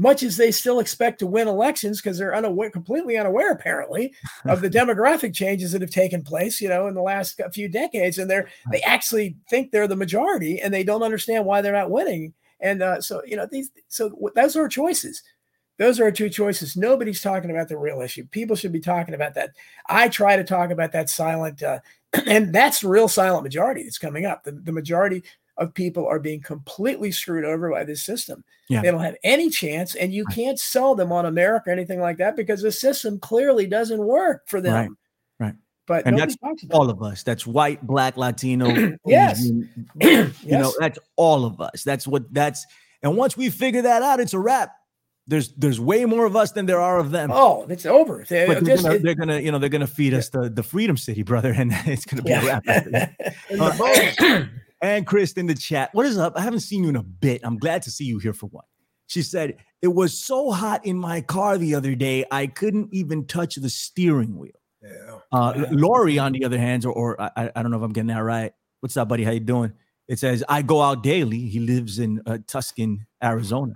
much as they still expect to win elections because they're unaware, completely unaware, apparently, of the demographic changes that have taken place, you know, in the last few decades, and they're they actually think they're the majority, and they don't understand why they're not winning. And uh, so, you know, these so those are choices. Those are our two choices. Nobody's talking about the real issue. People should be talking about that. I try to talk about that silent, uh, and that's the real silent majority that's coming up. The, the majority of people are being completely screwed over by this system. Yeah. They don't have any chance, and you can't sell them on America or anything like that because the system clearly doesn't work for them. Right. Right. But and that's all of us. That's white, black, Latino. yes. you yes. know, that's all of us. That's what that's. And once we figure that out, it's a wrap. There's there's way more of us than there are of them. Oh, it's over. They, but they're, just, gonna, they're gonna, you know, they're gonna feed yeah. us the, the Freedom City, brother, and it's gonna be yeah. a wrap. uh, and Chris in the chat. What is up? I haven't seen you in a bit. I'm glad to see you here for one. She said, It was so hot in my car the other day, I couldn't even touch the steering wheel. Yeah. Uh, Lori, on the other hand, or, or I, I don't know if I'm getting that right. What's up, buddy? How you doing? It says, I go out daily. He lives in uh, Tucson, Arizona.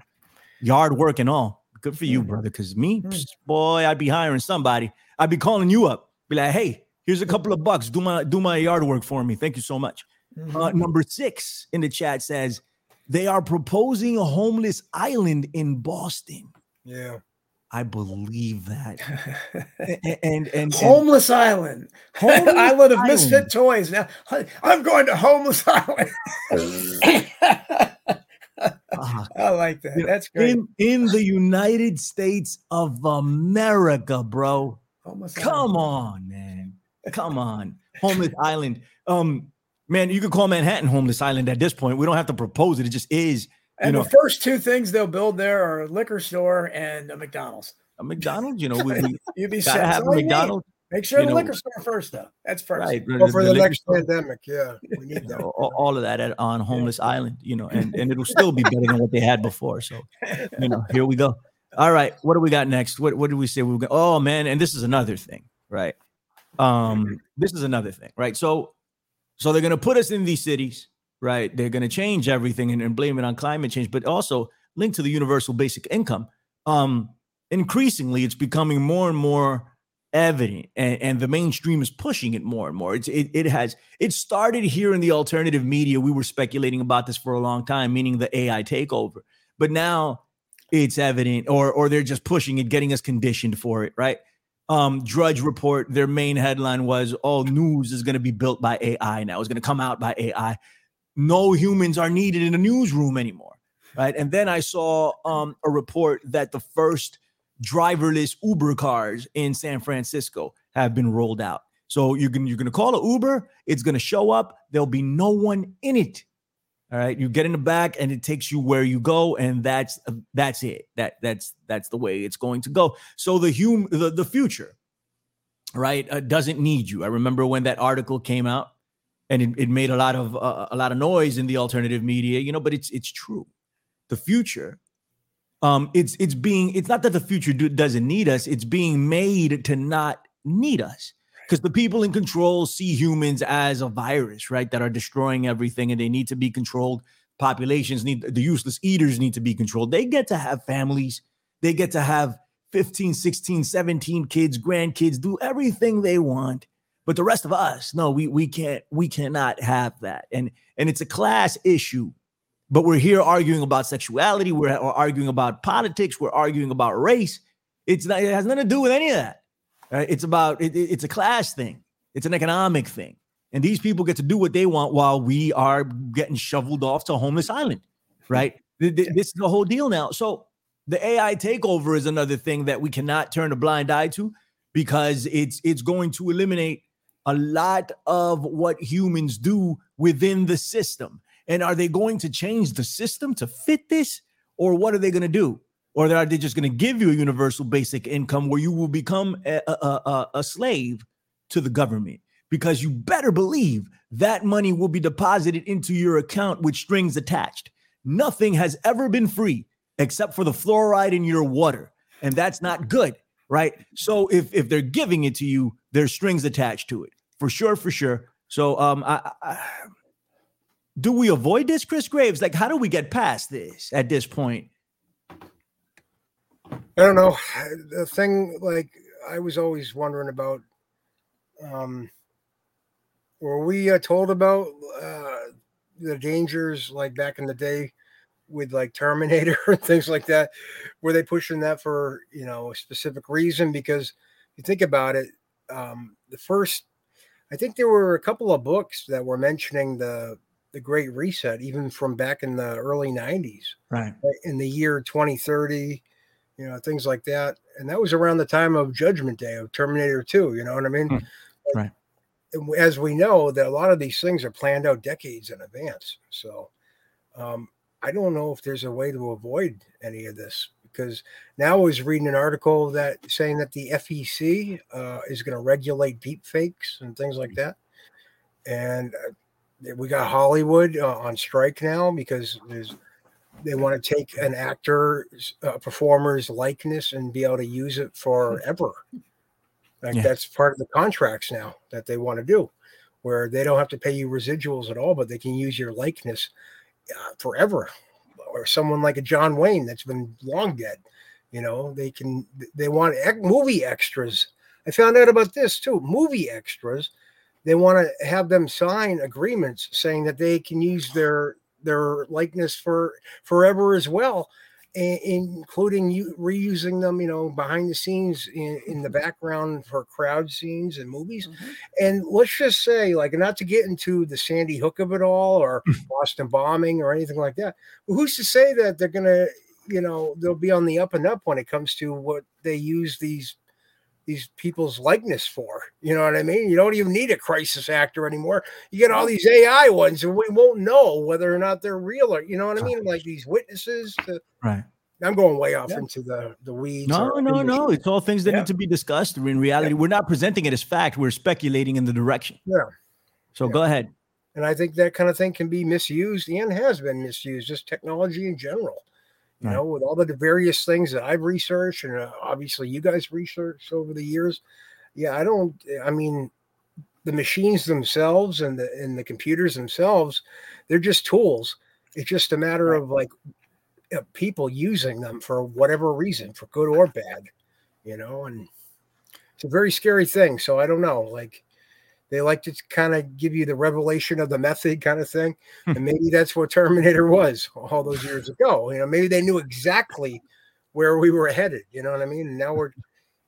Yard work and all. Good for you, mm. brother. Because me, mm. boy, I'd be hiring somebody. I'd be calling you up. Be like, hey, here's a couple of bucks. Do my do my yard work for me. Thank you so much. Mm-hmm. Uh, number six in the chat says they are proposing a homeless island in Boston. Yeah. I believe that. and, and, and homeless island, homeless island of misfit toys. Now I'm going to homeless island. I like that. That's great. In, in the United States of America, bro. Homeless Come on, man. Come on. Homeless island. Um, man, you could call Manhattan homeless island at this point. We don't have to propose it. It just is. And know, the first two things they'll build there are a liquor store and a McDonald's. A McDonald's, you know, we, we you'd be gotta have a McDonald's. Make sure the know, liquor store first, though. That's first. Right. Well, for the, the next store. pandemic, yeah, we need that. all, all, of that at, on homeless yeah. island, you know, and, and it'll still be better than what they had before. So, you know, here we go. All right, what do we got next? What what did we say we were going? Oh man, and this is another thing, right? Um, this is another thing, right? So so they're going to put us in these cities, right? They're going to change everything and, and, blame it on climate change, but also linked to the universal basic income. Um, increasingly, it's becoming more and more evident, and, and the mainstream is pushing it more and more. It's, it, it has it started here in the alternative media. We were speculating about this for a long time, meaning the AI takeover, but now it's evident, or or they're just pushing it, getting us conditioned for it, right? um, Drudge Report, their main headline was all news is going to be built by AI now. It's going to come out by AI. No humans are needed in a newsroom anymore. Right. And then I saw um, a report that the first driverless Uber cars in San Francisco have been rolled out. So you're gonna, you're to call an Uber, it's to show up, there'll be no one in it. All right, you get in the back and it takes you where you go, and that's that's it. That that's that's the way it's going to go. So the hum the, the future, right, uh, doesn't need you. I remember when that article came out, and it, it made a lot of uh, a lot of noise in the alternative media, you know. But it's it's true. The future, um, it's it's being it's not that the future do, doesn't need us. It's being made to not need us because the people in control see humans as a virus, right? That are destroying everything and they need to be controlled. Populations need the useless eaters need to be controlled. They get to have families, they get to have 15, 16, 17 kids, grandkids, do everything they want. But the rest of us, no, we we can't, we cannot have that. And and it's a class issue. But we're here arguing about sexuality, we're, we're arguing about politics, we're arguing about race. It's not, it has nothing to do with any of that. Right? It's about it, it's a class thing. It's an economic thing. And these people get to do what they want while we are getting shoveled off to homeless island. Right? this is the whole deal now. So the AI takeover is another thing that we cannot turn a blind eye to because it's it's going to eliminate a lot of what humans do within the system. And are they going to change the system to fit this? Or what are they going to do? Or are they just going to give you a universal basic income where you will become a, a, a, a slave to the government? Because you better believe that money will be deposited into your account with strings attached. Nothing has ever been free except for the fluoride in your water. And that's not good, right? So if, if they're giving it to you, there's strings attached to it for sure, for sure. So um, I, I, do we avoid this, Chris Graves? Like, how do we get past this at this point? I don't know. The thing, like, I was always wondering about. Um, were we uh, told about uh, the dangers, like back in the day, with like Terminator and things like that? Were they pushing that for you know a specific reason? Because you think about it, um, the first, I think there were a couple of books that were mentioning the the Great Reset, even from back in the early '90s, right? In the year 2030, you know, things like that, and that was around the time of Judgment Day of Terminator 2. You know what I mean? Hmm. Right. As we know, that a lot of these things are planned out decades in advance. So, um, I don't know if there's a way to avoid any of this because now I was reading an article that saying that the FEC uh, is going to regulate deep fakes and things like that, and uh, we got Hollywood uh, on strike now because there's they want to take an actor's uh, performer's likeness and be able to use it forever. Like yeah. that's part of the contracts now that they want to do, where they don't have to pay you residuals at all, but they can use your likeness uh, forever. Or someone like a John Wayne that's been long dead. You know, they can they want movie extras. I found out about this too. Movie extras, they want to have them sign agreements saying that they can use their their likeness for forever as well including you reusing them, you know, behind the scenes in, in the background for crowd scenes and movies. Mm-hmm. And let's just say, like, not to get into the Sandy Hook of it all or Boston bombing or anything like that, but who's to say that they're going to, you know, they'll be on the up and up when it comes to what they use these these people's likeness for. You know what I mean? You don't even need a crisis actor anymore. You get all these AI ones, and we won't know whether or not they're real or you know what I mean? Like these witnesses. To, right. I'm going way off yeah. into the the weeds. No, no, no. It's all things that yeah. need to be discussed. In reality, yeah. we're not presenting it as fact. We're speculating in the direction. Yeah. So go ahead. And I think that kind of thing can be misused and has been misused, just technology in general you right. know, with all the various things that I've researched and uh, obviously you guys researched over the years. Yeah, I don't, I mean, the machines themselves and the and the computers themselves, they're just tools. It's just a matter right. of like uh, people using them for whatever reason, for good or bad, you know, and it's a very scary thing. So I don't know, like they like to kind of give you the revelation of the method kind of thing. Hmm. and maybe that's what Terminator was all those years ago. You know, maybe they knew exactly where we were headed. You know what I mean? And now we're,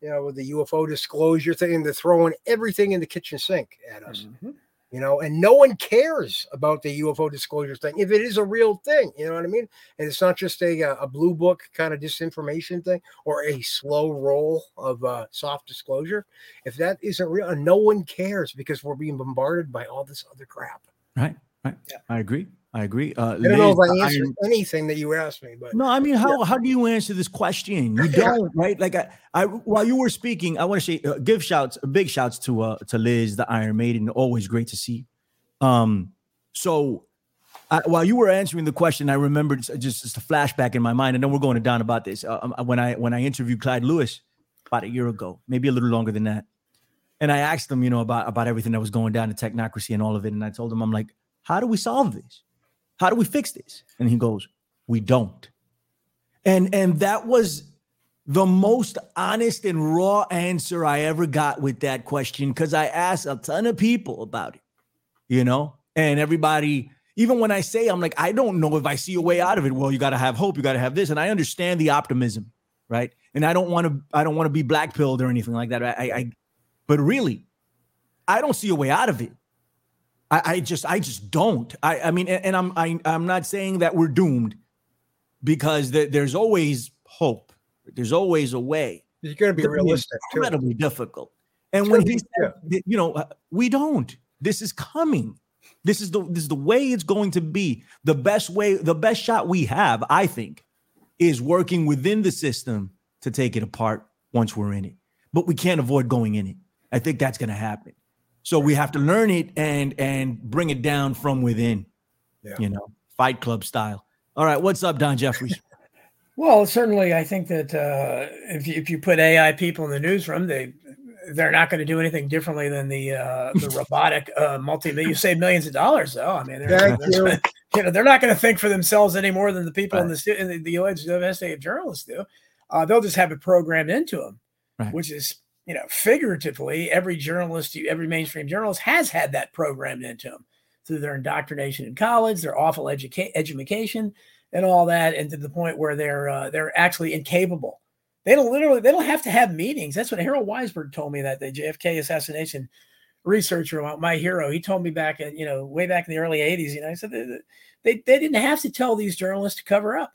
you know, with the UFO disclosure thing, they're throwing everything in the kitchen sink at us. Mm-hmm you know, and no one cares about the UFO disclosure thing if it is a real thing, you know what I mean? And it's not just a a blue book kind of disinformation thing or a slow roll of uh, soft disclosure. If that isn't real, no one cares because we're being bombarded by all this other crap. Right, right. Yeah. I agree. I agree. Uh, I don't Liz, know if I answered I, anything that you asked me, but no, I mean, how yeah. how do you answer this question? You don't, right? Like I, I while you were speaking, I want to say uh, give shouts, big shouts to uh to Liz, the Iron Maiden. Always great to see. Um, so I, while you were answering the question, I remembered just, just a flashback in my mind, and then we're going to down about this. Uh, um, when I when I interviewed Clyde Lewis about a year ago, maybe a little longer than that, and I asked him, you know, about about everything that was going down in technocracy and all of it, and I told him, I'm like, how do we solve this? How do we fix this? And he goes, We don't. And and that was the most honest and raw answer I ever got with that question because I asked a ton of people about it, you know, and everybody, even when I say, I'm like, I don't know if I see a way out of it. Well, you got to have hope, you got to have this. And I understand the optimism, right? And I don't want to, I don't want to be black pilled or anything like that. I, I, but really, I don't see a way out of it. I, I just I just don't. I I mean, and, I'm I, I'm not saying that we're doomed because th- there's always hope. There's always a way. You're going to be realistic. Incredibly too. difficult. And when he said, that, you know, we don't. This is coming. This is the this is the way it's going to be. The best way, the best shot we have, I think, is working within the system to take it apart once we're in it. But we can't avoid going in it. I think that's going to happen. So we have to learn it and and bring it down from within. Yeah. You know, Fight Club style. All right, what's up, Don Jeffries? Well, certainly, I think that uh, if you, if you put AI people in the newsroom, they they're not going to do anything differently than the uh, the robotic uh, multi. You save millions of dollars, though. I mean, Thank you. you know, they're not going to think for themselves any more than the people right. in the in the, the investigative journalists do. Uh, they'll just have it programmed into them, right. which is you know figuratively every journalist, every mainstream journalist has had that programmed into them through their indoctrination in college, their awful educa- education, and all that, and to the point where they're uh, they're actually incapable they don't literally they don't have to have meetings. That's what Harold Weisberg told me that the JFK assassination researcher my hero. He told me back in, you know, way back in the early 80s, you know, he said they, they, they didn't have to tell these journalists to cover up.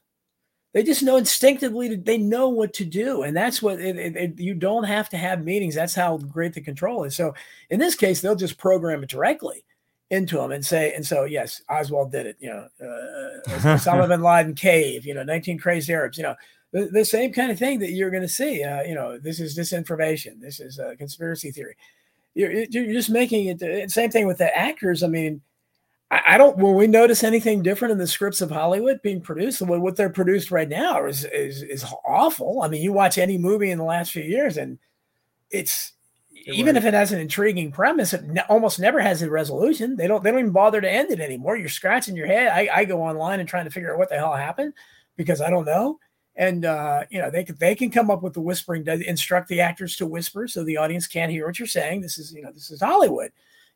They just know instinctively they know what to do. And that's what it, it, it, you don't have to have meetings. That's how great the control is. So in this case, they'll just program it directly into them and say, and so, yes, Oswald did it, you know, uh, Osama bin Laden cave, you know, 19 crazy Arabs, you know, the, the same kind of thing that you're going to see. Uh, you know, this is disinformation. This is a conspiracy theory. You're, you're just making it. Uh, same thing with the actors. I mean, I, I don't. Will we notice anything different in the scripts of Hollywood being produced? What, what they're produced right now is, is is awful. I mean, you watch any movie in the last few years, and it's even if it has an intriguing premise, it ne- almost never has a resolution. They don't they don't even bother to end it anymore. You're scratching your head. I, I go online and trying to figure out what the hell happened because I don't know and uh, you know they can they can come up with the whispering to instruct the actors to whisper so the audience can't hear what you're saying this is you know this is hollywood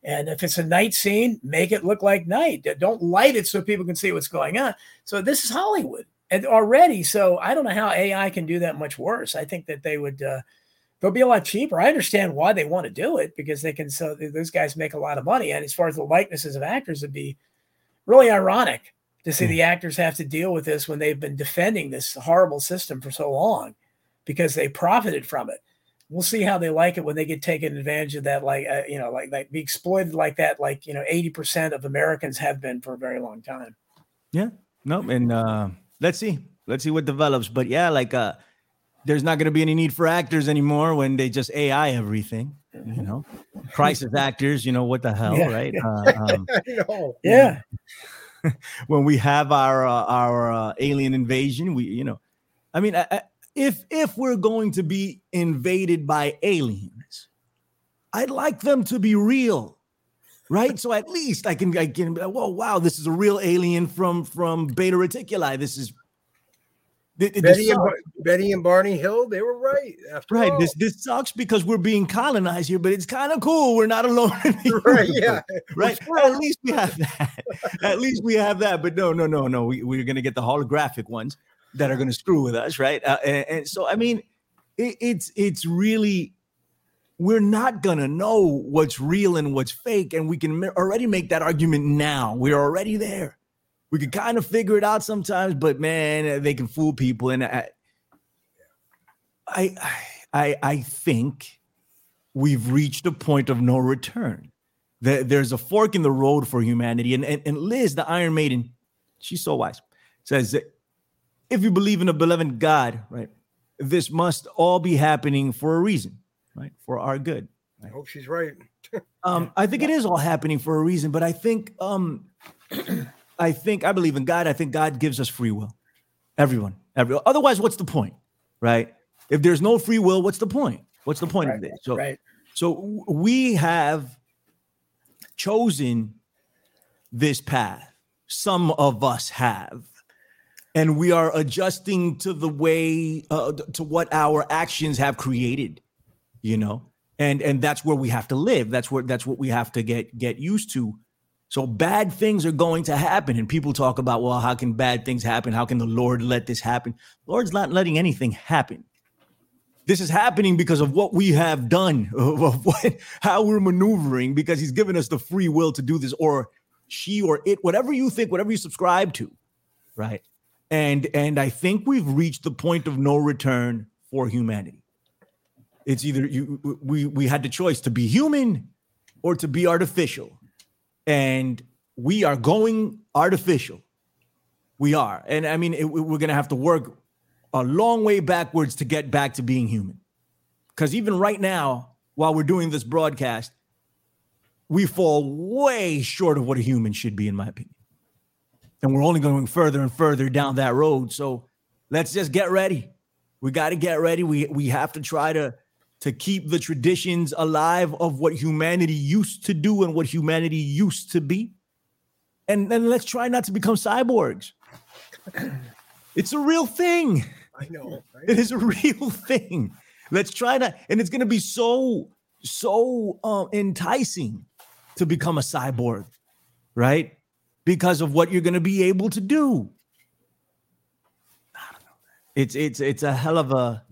and if it's a night scene make it look like night. Don't light it so people can see what's going on. So this is hollywood and already so i don't know how ai can do that much worse. I think that they would uh, they'll be a lot cheaper. I understand why they want to do it because they can so those guys make a lot of money. And as far as the likenesses of actors would be really ironic to see hmm. the actors have to deal with this when they've been defending this horrible system for so long because they profited from it. We'll see how they like it when they get taken advantage of that, like uh, you know, like like be exploited like that, like you know, eighty percent of Americans have been for a very long time. Yeah, no, and uh, let's see, let's see what develops. But yeah, like uh, there's not going to be any need for actors anymore when they just AI everything. You know, crisis actors. You know what the hell, yeah. right? Uh, um, yeah. when we have our uh, our uh, alien invasion. We, you know, I mean, I, I, if if we're going to be invaded by aliens, I'd like them to be real, right? so at least I can I can. be like, Well, wow, this is a real alien from from Beta Reticuli. This is Betty, and, Betty and Barney Hill, they were right. right. All. This this sucks because we're being colonized here, but it's kind of cool. We're not alone. right. Yeah. right. At least we have that. At least we have that. But no, no, no, no. We, we're going to get the holographic ones that are going to screw with us. Right. Uh, and, and, so, I mean, it, it's it's really we're not going to know what's real and what's fake. And we can already make that argument now. We're already there we can kind of figure it out sometimes, but man, they can fool people. And I, I, I, I think we've reached a point of no return. There's a fork in the road for humanity. And, and, and Liz, the Iron Maiden, she's so wise, says if you believe in a beloved God, right, this must all be happening for a reason, right, for our good. Right? I hope she's right. um, I think it is all happening for a reason, but I think um, I think I believe in God. I think God gives us free will. Everyone, everyone. Otherwise, what's the point, right? If there's no free will, what's the point? What's the point right, of this? So, right. so we have chosen this path. Some of us have, and we are adjusting to the way uh, to what our actions have created. You know, and and that's where we have to live. That's where that's what we have to get get used to so bad things are going to happen. And people talk about, well, how can bad things happen? How can the Lord let this happen? Lord's not letting anything happen. This is happening because of what we have done, of what, how we're maneuvering, because he's given us the free will to do this, or she or it, whatever you think, whatever you subscribe to, right? And and I think we've reached the point of no return for humanity. It's either you we we had the choice to be human or to be artificial. And we are going artificial. We are. And I mean, it, we're going to have to work a long way backwards to get back to being human. Because even right now, while we're doing this broadcast, we fall way short of what a human should be, in my opinion. And we're only going further and further down that road. So let's just get ready. We got to get ready. We we have to try to to keep the traditions alive of what humanity used to do and what humanity used to be. And then let's try not to become cyborgs. It's a real thing. I know. Right? It is a real thing. Let's try that. And it's going to be so, so um, enticing to become a cyborg, right? Because of what you're going to be able to do. It's it's it's a hell of a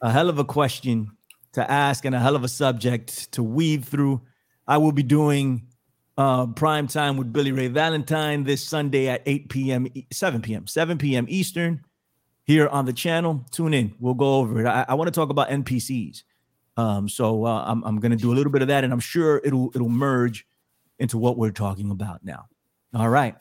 a hell of a question to ask and a hell of a subject to weave through. I will be doing uh, prime time with Billy Ray Valentine this Sunday at 8 p.m., 7 p.m., 7 p.m. Eastern here on the channel. Tune in. We'll go over it. I, I want to talk about NPCs. Um, so uh, I'm, I'm going to do a little bit of that, and I'm sure it'll it'll merge into what we're talking about now. All right.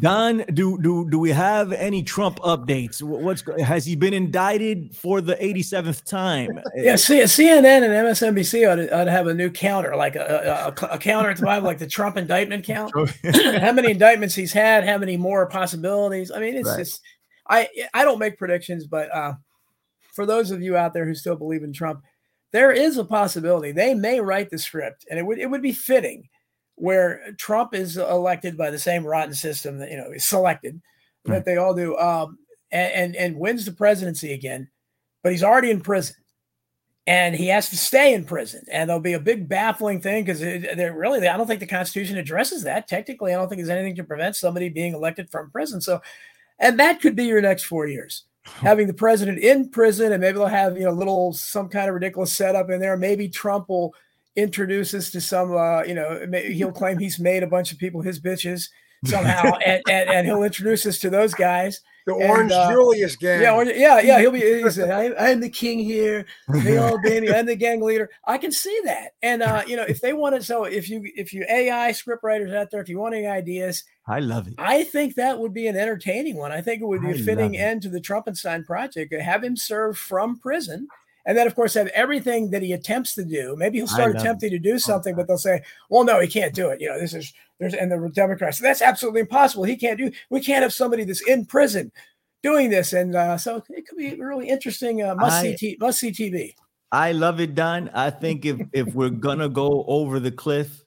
Don, do do do we have any Trump updates? What's has he been indicted for the 87th time? Yeah, CNN and MSNBC ought to, ought to have a new counter, like a, a, a counter at the bottom, like the Trump indictment count. how many indictments he's had? How many more possibilities? I mean, it's right. just I I don't make predictions, but uh, for those of you out there who still believe in Trump, there is a possibility they may write the script, and it would it would be fitting where Trump is elected by the same rotten system that you know is selected right. that they all do, um, and, and and wins the presidency again, but he's already in prison, and he has to stay in prison, and there'll be a big baffling thing because they're really I don't think the Constitution addresses that technically. I don't think there's anything to prevent somebody being elected from prison. So, and that could be your next four years. Having the president in prison, and maybe they'll have you know a little some kind of ridiculous setup in there. Maybe Trump will introduces to some, uh, you know, he'll claim he's made a bunch of people his bitches somehow, and, and, and he'll introduce us to those guys. The Orange and, uh, Julius gang. Yeah, yeah, yeah. He'll be. He said, I, am the king here. They all been. I'm the gang leader." I can see that, and uh, you know, if they wanted, so if you if you AI script writers out there, if you want any ideas, I love it. I think that would be an entertaining one. I think it would be I a fitting end to the Trumpenstein project. Have him serve from prison and then of course have everything that he attempts to do. Maybe he'll start attempting to do something, but they'll say, "Well, no, he can't do it." You know, this is there's and the Democrats. That's absolutely impossible. He can't do. We can't have somebody that's in prison doing this, and uh, so it could be really interesting. Uh, must I, see must see TV. I love it, Don. I think if if we're gonna go over the cliff,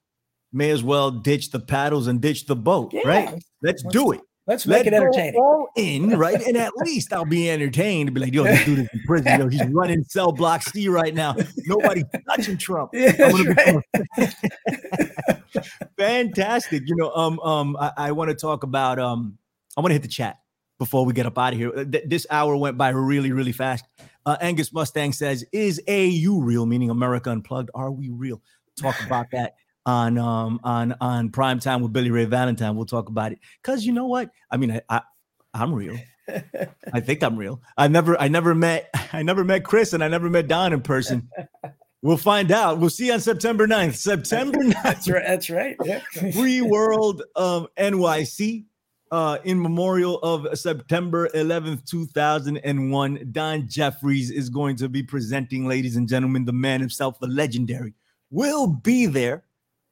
may as well ditch the paddles and ditch the boat, yeah. right? Let's do it. Let's make Let it entertaining. All in, right? And at least I'll be entertained be like, yo, this dude is in prison. Yo, he's running cell block C right now. Nobody touching Trump. Yeah, right. Fantastic. You know, um, um, I, I want to talk about um, I want to hit the chat before we get up out of here. This hour went by really, really fast. Uh, Angus Mustang says, "Is AU real?" Meaning America Unplugged. Are we real? Talk about that on um on on prime time with Billy Ray Valentine. We'll talk about it because you know what? I mean, I, I I'm real. I think I'm real. I never I never met I never met Chris and I never met Don in person. We'll find out. We'll see on September 9th. September 9th. That's right. That's right. Yeah. Free World um, NYC uh, in memorial of September 11th, 2001. Don Jeffries is going to be presenting, ladies and gentlemen, the man himself, the legendary, will be there.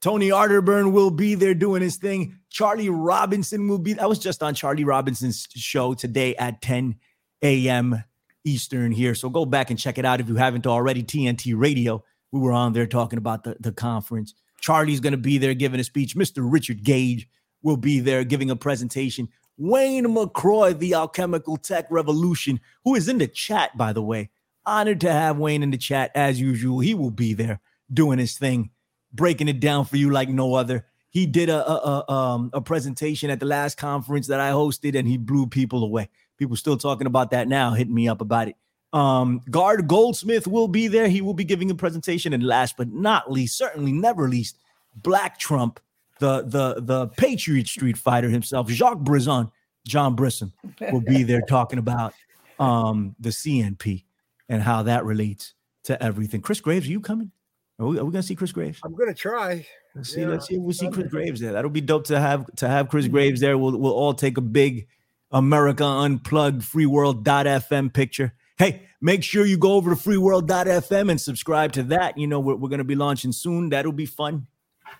Tony Arterburn will be there doing his thing. Charlie Robinson will be. I was just on Charlie Robinson's show today at 10 a.m. Eastern here. So go back and check it out if you haven't already. TNT Radio. We were on there talking about the, the conference. Charlie's going to be there giving a speech. Mr. Richard Gage will be there giving a presentation. Wayne McRoy, the alchemical tech revolution, who is in the chat, by the way. Honored to have Wayne in the chat as usual. He will be there doing his thing breaking it down for you like no other. He did a a, a, um, a presentation at the last conference that I hosted, and he blew people away. People still talking about that now, hitting me up about it. Um, Gard Goldsmith will be there. He will be giving a presentation. And last but not least, certainly never least, Black Trump, the the the Patriot Street fighter himself, Jacques Brisson, John Brisson, will be there talking about um, the CNP and how that relates to everything. Chris Graves, are you coming? Are we, are we gonna see Chris Graves? I'm gonna try. Let's see. Yeah, let's see. if We see Chris Graves there. That'll be dope to have to have Chris mm-hmm. Graves there. We'll we'll all take a big America Unplugged Free FreeWorld.fm picture. Hey, make sure you go over to FreeWorld.fm and subscribe to that. You know we're, we're gonna be launching soon. That'll be fun.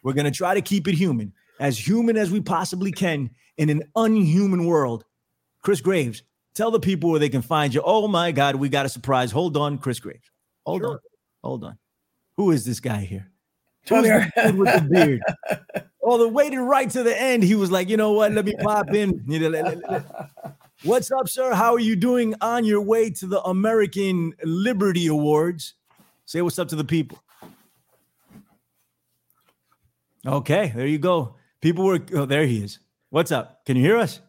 We're gonna try to keep it human, as human as we possibly can in an unhuman world. Chris Graves, tell the people where they can find you. Oh my God, we got a surprise. Hold on, Chris Graves. Hold on. Hold on. Who is this guy here? Tony, Who's the dude with the beard? Oh, the waited right to the end. He was like, you know what? Let me pop in. What's up, sir? How are you doing on your way to the American Liberty Awards? Say what's up to the people. Okay, there you go. People were. Oh, there he is. What's up? Can you hear us?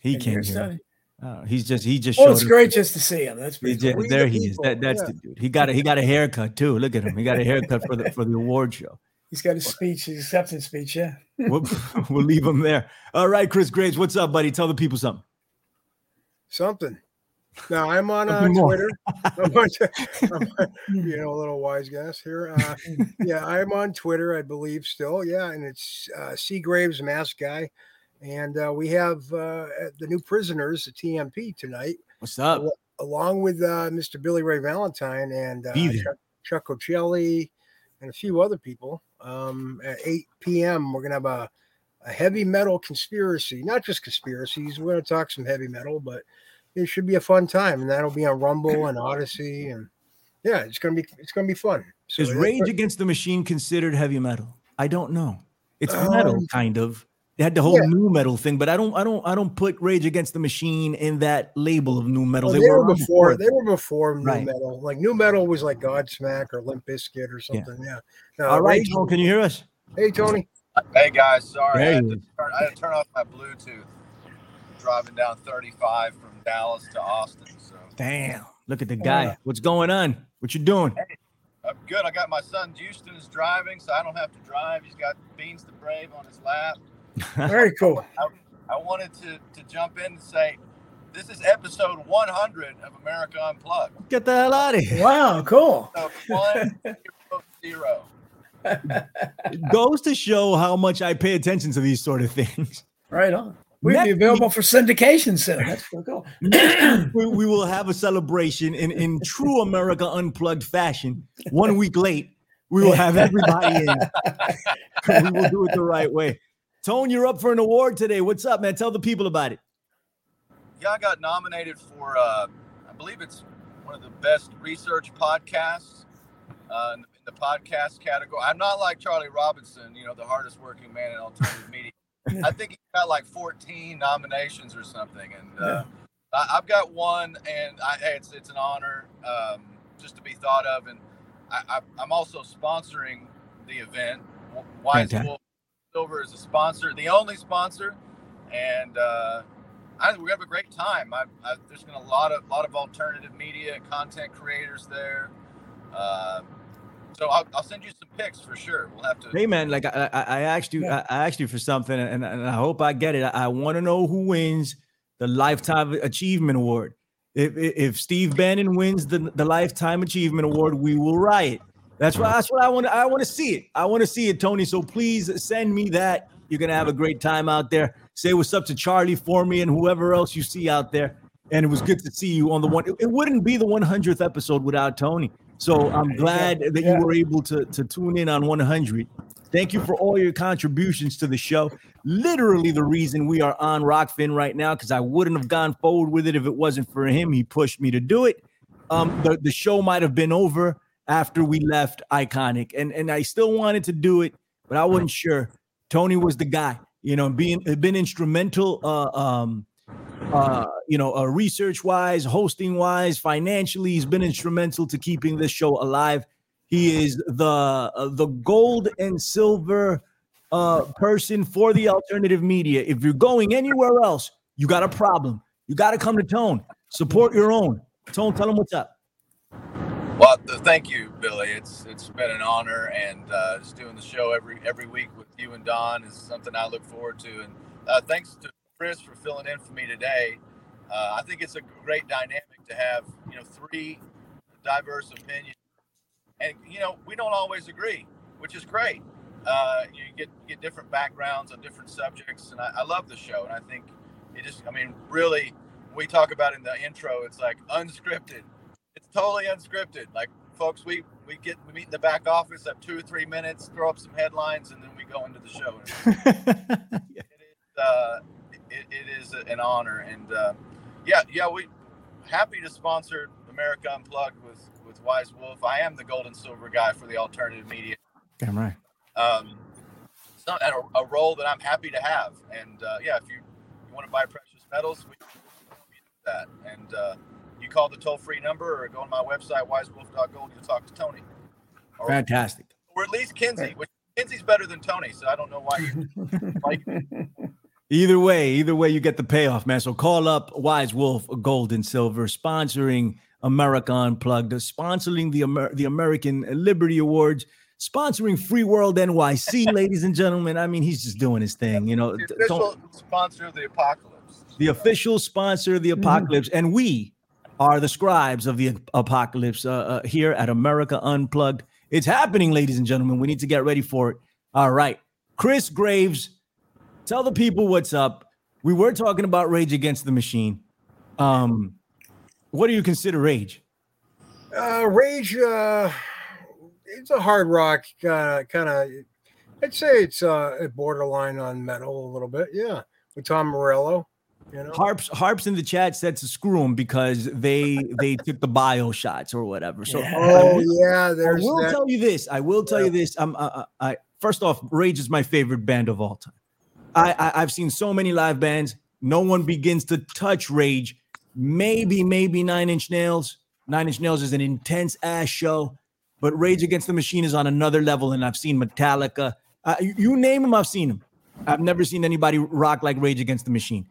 He can not hear can't hear. us. Tony? Oh, he's just. He just. Well, showed it's us- great just to see him. That's he pretty cool. We there the he is. That, that's yeah. the dude. He got a he got a haircut too. Look at him. He got a haircut for the for the award show. He's got his speech, his acceptance speech. Yeah. We'll, we'll leave him there. All right, Chris Graves, what's up, buddy? Tell the people something. Something. Now I'm on uh, Twitter. I'm on, I'm on- you know, a little wise guess here. Uh, yeah, I'm on Twitter, I believe, still. Yeah, and it's uh, Seagraves Mask Guy, and uh, we have uh, the new prisoners, the TMP, tonight, What's up? along with uh, Mr. Billy Ray Valentine and uh, Chuck, Chuck Ochelli and a few other people. Um, at 8 p.m., we're gonna have a, a heavy metal conspiracy, not just conspiracies. We're gonna talk some heavy metal, but it should be a fun time, and that'll be on Rumble and Odysee, and yeah, it's gonna be it's gonna be fun. So Is Rage Against the Machine considered heavy metal? I don't know. It's metal, Um, kind of. They had the whole yeah. nu metal thing, but I don't, I don't, I don't put Rage Against the Machine in that label of nu metal. Well, they, were around before. They were before new Right. metal. Like nu metal was like Godsmack or Limp Bizkit or something. Yeah. No, All right, Rage- Tone, can you hear us? Hey Tony. Hey guys, sorry, I There had, to turn, I had to turn off my Bluetooth. Driving down 35 from Dallas to Austin, so Damn, look at the guy. What's going on? What you doing? I'm good. I got my son Houston is driving, so I don't have to drive. He's got Beans the Brave on his lap. Very cool. I wanted to to jump in and say, this is episode 100 of America Unplugged. Get the hell out of here. Wow, cool. So one zero zero. Goes to show how much I pay attention to these sort of things. Right on. We'd Next be available for syndication soon. That's pretty cool. we, we will have a celebration in, in true America Unplugged fashion. One week late, we will have everybody in. we will do it the right way. Tone, you're up for an award today. What's up, man? Tell the people about it. Yeah, I got nominated for, uh, I believe it's one of the best research podcasts uh, in, the, in the podcast category. I'm not like Charlie Robinson, you know, the hardest working man in alternative media. I think he got like 14 nominations or something, and uh, I, I've got one, and I, hey, it's it's an honor um, just to be thought of, and I, I, I'm also sponsoring the event. Wise Wolf Silver is a sponsor, the only sponsor, and. Uh, I we're gonna have a great time. I, I, there's been a lot of lot of alternative media and content creators there. Uh, so I'll, I'll send you some pics for sure. We'll have to. Hey, man, like I, I, I asked you, Yeah. I, asked you for something, and, and I hope I get it. I, want to know who wins the Lifetime Achievement Award. If, if if Steve Bannon wins the, the Lifetime Achievement Award, we will riot. That's why. That's what I want. I want to see it. I want to see it, Tony. So please send me that. You're gonna have a great time out there. Say what's up to Charlie for me and whoever else you see out there. And it was good to see you on the one. It, it wouldn't be the 100th episode without Tony. So I'm glad that you were able to to tune in on 100. Thank you for all your contributions to the show. Literally the reason we are on Rokfin right now, because I wouldn't have gone forward with it if it wasn't for him. He pushed me to do it. Um, the, the show might have been over after we left Ickonic, and and I still wanted to do it, but I wasn't sure. Tony was the guy, you know, being been instrumental. Uh, um, uh, you know, uh, research wise, hosting wise, financially, he's been instrumental to keeping this show alive. He is the uh, the gold and silver uh, person for the alternative media. If you're going anywhere else, you got a problem. You got to come to Tone. Support your own. Tone, tell him what's up. Well, th- thank you, Billy. It's it's been an honor, and uh, just doing the show every every week with you and Don is something I look forward to. And uh, thanks to Chris for filling in for me today. Uh, I think it's a great dynamic to have you know three diverse opinions, and you know we don't always agree, which is great. Uh, you get get different backgrounds on different subjects, and I, I love the show. And I think it just, I mean, really, we talk about in the intro, it's like unscripted. It's totally unscripted. Like folks, we we get we meet in the back office, have two or three minutes, throw up some headlines, and then we go into the show. it is uh, it, it is an honor, and uh, yeah, yeah, we happy to sponsor America Unplugged with with Wise Wolf. I am the gold and silver guy for the alternative media. Damn right. Um, it's not a, a role that I'm happy to have, and uh, yeah, if you, you want to buy precious metals, we can do that. And uh, you call the toll free number or go on my website wisewolf.gold. You'll talk to Tony. Or, Fantastic. Or at least Kinsey, which Kinsey's better than Tony, so I don't know why you like. Either way, either way, you get the payoff, man. So call up Wise Wolf Gold and Silver, sponsoring America Unplugged, sponsoring the Amer- the American Liberty Awards, sponsoring Free World NYC, ladies and gentlemen. I mean, he's just doing his thing, you know. The official sponsor of the apocalypse. The official sponsor of the mm-hmm. apocalypse, and we are the scribes of the apocalypse uh, uh, here at America Unplugged. It's happening, ladies and gentlemen. We need to get ready for it. All right, Chris Graves tell the people what's up. We were talking about Rage Against the Machine. Um, what do you consider Rage? Uh, Rage, uh, it's a hard rock kind of. I'd say it's uh, borderline on metal a little bit. Yeah, with Tom Morello. You know? Harps Harps in the chat said to screw them because they they took the bio shots or whatever. So yeah. oh yeah. I will that. tell you this. I will tell yeah. you this. I'm. Uh, I first off, Rage is my favorite band of all time. I, I have seen so many live bands. No one begins to touch Rage. Maybe maybe Nine Inch Nails. Nine Inch Nails is an intense ass show, but Rage Against the Machine is on another level. And I've seen Metallica. Uh, you, you name them, I've seen them. I've never seen anybody rock like Rage Against the Machine.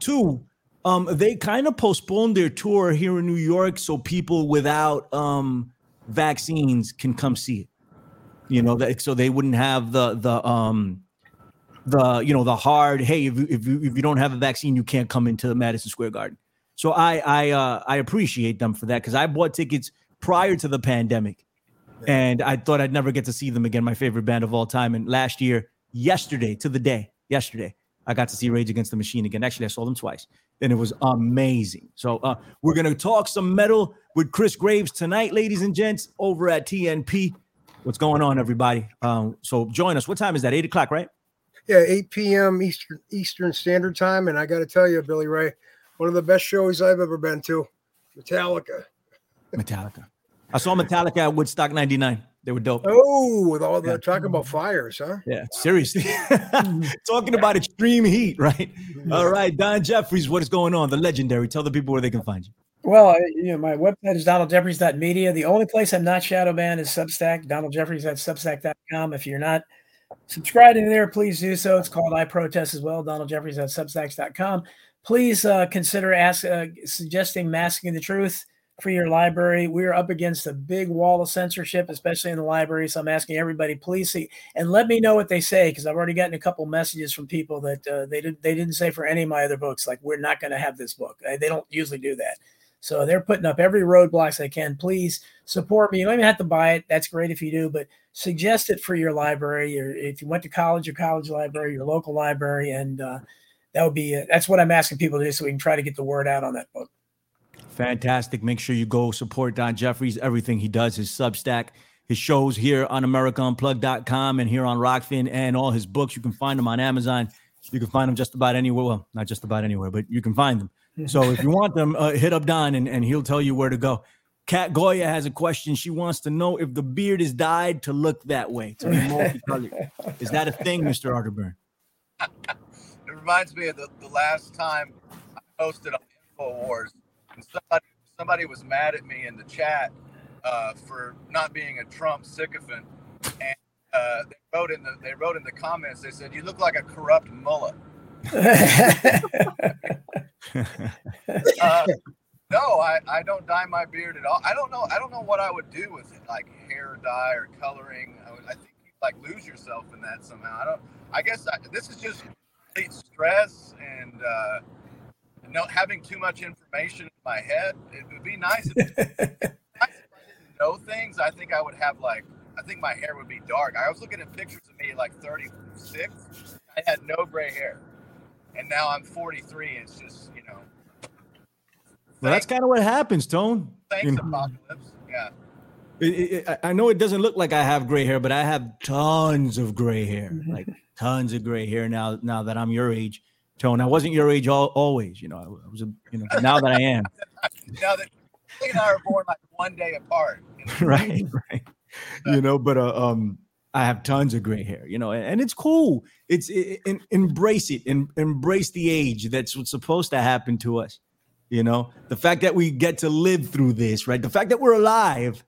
Two, um, they kind of postponed their tour here in New York so people without um vaccines can come see it. You know, that so they wouldn't have the the um the you know the hard hey if you, if you if you don't have a vaccine you can't come into Madison Square Garden. So I I uh, I appreciate them for that because I bought tickets prior to the pandemic, and I thought I'd never get to see them again. My favorite band of all time. And last year, yesterday to the day, yesterday, I got to see Rage Against the Machine again. Actually, I saw them twice, and it was amazing. So uh, we're gonna talk some metal with Chris Graves tonight, ladies and gents, over at TNP. What's going on, everybody? Um, so join us. What time is that? Eight o'clock, right? Yeah, 8 p.m. Eastern Eastern Standard Time. And I got to tell you, Billy Ray, one of the best shows I've ever been to. Metallica. Metallica. I saw Metallica at Woodstock 99. They were dope. Oh, with all the yeah. talking about fires, huh? Yeah, seriously. talking about extreme heat, right? All right, Don Jeffries, what is going on? The legendary. Tell the people where they can find you. Well, you know, my website is donaldjeffries.media. The only place I'm not shadow banned is Substack, donaldjeffries at substack.com. If you're not subscribing there, please do so. It's called I Protest as well. Donald Jeffries at substacks.com. Please uh, consider ask, uh, suggesting masking the truth for your library. We're up against a big wall of censorship, especially in the library. So I'm asking everybody, please see and let me know what they say because I've already gotten a couple messages from people that uh, they did they didn't say for any of my other books like we're not going to have this book. They don't usually do that. So they're putting up every roadblocks they can. Please support me. You don't even have to buy it. That's great if you do, but suggest it for your library or if you went to college, your college library, your local library, and uh, that would be it. that's what I'm asking people to do so we can try to get the word out on that book. Fantastic. Make sure you go support Don Jeffries, everything he does, his Substack, his shows here on AmericaUnplugged.com and here on Rokfin, and all his books. You can find them on Amazon. You can find them just about anywhere. Well, not just about anywhere, but you can find them. So if you want them, uh, hit up Don and, and he'll tell you where to go. Kat Goya has a question. She wants to know if the beard is dyed to look that way, to be multicolored. is that a thing, Mr. Arterburn? It reminds me of the, the last time I hosted on InfoWars. Somebody, somebody was mad at me in the chat uh, for not being a Trump sycophant. And uh, they wrote in the they wrote in the comments, they said, You look like a corrupt mullet. uh, no, I, I don't dye my beard at all. I don't know. I don't know what I would do with it, like hair dye or coloring. I, would, I think you like lose yourself in that somehow. I don't. I guess I, this is just complete stress and uh, no having too much information in my head. It would be nice. If, nice if I didn't know things, I think I would have like I think my hair would be dark. I was looking at pictures of me like 36. I had no gray hair, and now I'm 43. It's just you know. Well, that's kind of what happens, Tone. Thanks, you know. Apocalypse. Yeah. It, it, it- I know it doesn't look like I have gray hair, but I have tons of gray hair, Mhm. like tons of gray hair now. Now that I'm your age, Tone, I wasn't your age all, always. You know, I, was, a, you know, now that I am, Now that he and I are born like one day apart. you know? right, right. You know, but uh, um, I have tons of gray hair. You know, and, and it's cool. It's it, it- embrace it and embrace the age. That's what's supposed to happen to us. You know, the fact that we get to live through this, right? The fact that we're alive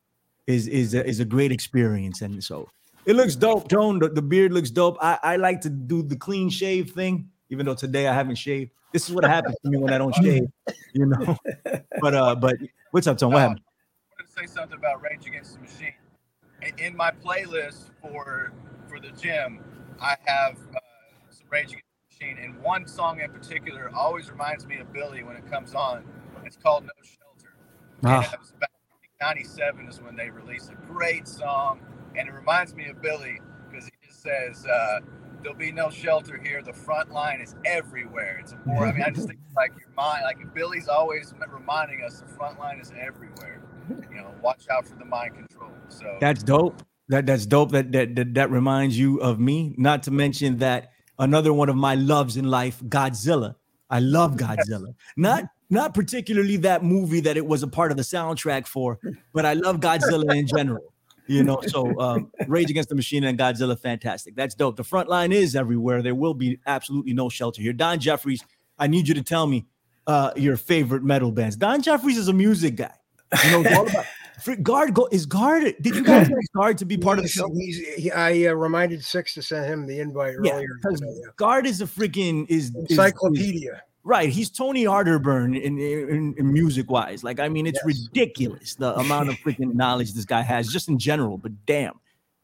is is a, is a great experience, and so it looks dope. Tone, the, the beard looks dope. I, I like to do the clean shave thing, even though today I haven't shaved. This is what happens to me when I don't shave, you know. But uh, but what's up, Tone? What happened? I wanted to say something about Rage Against the Machine. In- In my playlist for for the gym, I have uh, some Rage Against the Machine, and one song in particular always reminds me of Billy when it comes on. It's called No Shelter. And Ah, it was about 97 is when they released a great song, and it reminds me of Billy because he just says, uh, "There'll be no shelter here. The front line is everywhere." It's a war. I mean, I just think like your mind, like Billy's always reminding us, the front line is everywhere. You know, watch out for the mind control. So That's dope. That that's dope. That, that that that reminds you of me. Not to mention that another one of my loves in life, Godzilla. I love Godzilla. Not not particularly that movie that it was a part of the soundtrack for, but I love Godzilla in general. You know, so um, Rage Against the Machine and Godzilla, fantastic. That's dope. The front line is everywhere. There will be absolutely no shelter here. Don Jeffries, I need you to tell me uh, your favorite metal bands. Don Jeffries is a music guy. You know, all about Gard go, is Gard. Did you guys ask Gard to be part of the show? he's- he- I uh, reminded Six to send him the invite Yeah, earlier. Gard is a freaking is, is- is- Encyclopedia. Right. He's Tony Arterburn in, in, in music wise. Like I mean, it's Yes. ridiculous the amount of freaking knowledge this guy has just in general. But damn,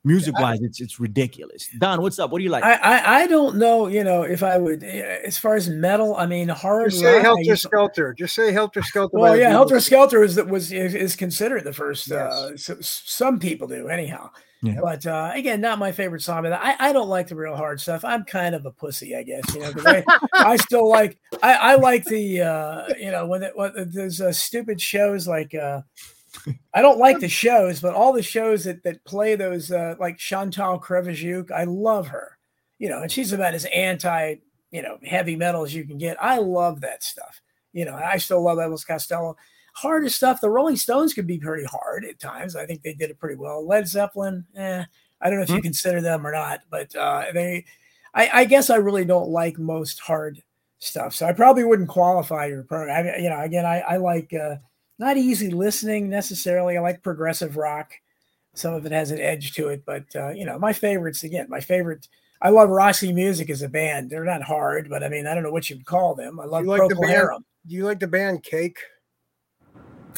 music wise, it's it's ridiculous. Don, what's up? What do you like? I, I I don't know, you know, if I would eh, as far as metal. I mean, hard. Just say rock, Helter Skelter. Just say Helter Skelter. Well, yeah, Beatles. Helter Skelter is that was is, is considered the first. Uh, so, some people do, anyhow. Yeah. But uh, again, not my favorite song. But I, I don't like the real hard stuff. I'm kind of a pussy, I guess. You know, 'cause I, I still like I, I like the uh, you know when, it, when there's uh, stupid shows like uh, I don't like the shows, but all the shows that that play those uh, like Chantal Kreviazuk, I love her. You know, and she's about as anti you know heavy metal as you can get. I love that stuff. You know, I still love Elvis Costello. Hardest stuff. The Rolling Stones could be pretty hard at times. I think they did it pretty well. Led Zeppelin, eh, I don't know if you consider them or not, but uh, they. I, I guess I really don't like most hard stuff, so I probably wouldn't qualify your program. I, you know, again, I, I like uh, not easy listening necessarily. I like progressive rock. Some of it has an edge to it, but uh, you know, my favorites again. My favorite. I love Roxy Music as a band. They're not hard, but I mean, I don't know what you'd call them. I love You like the Procol band? Harum. Do you like the band Cake?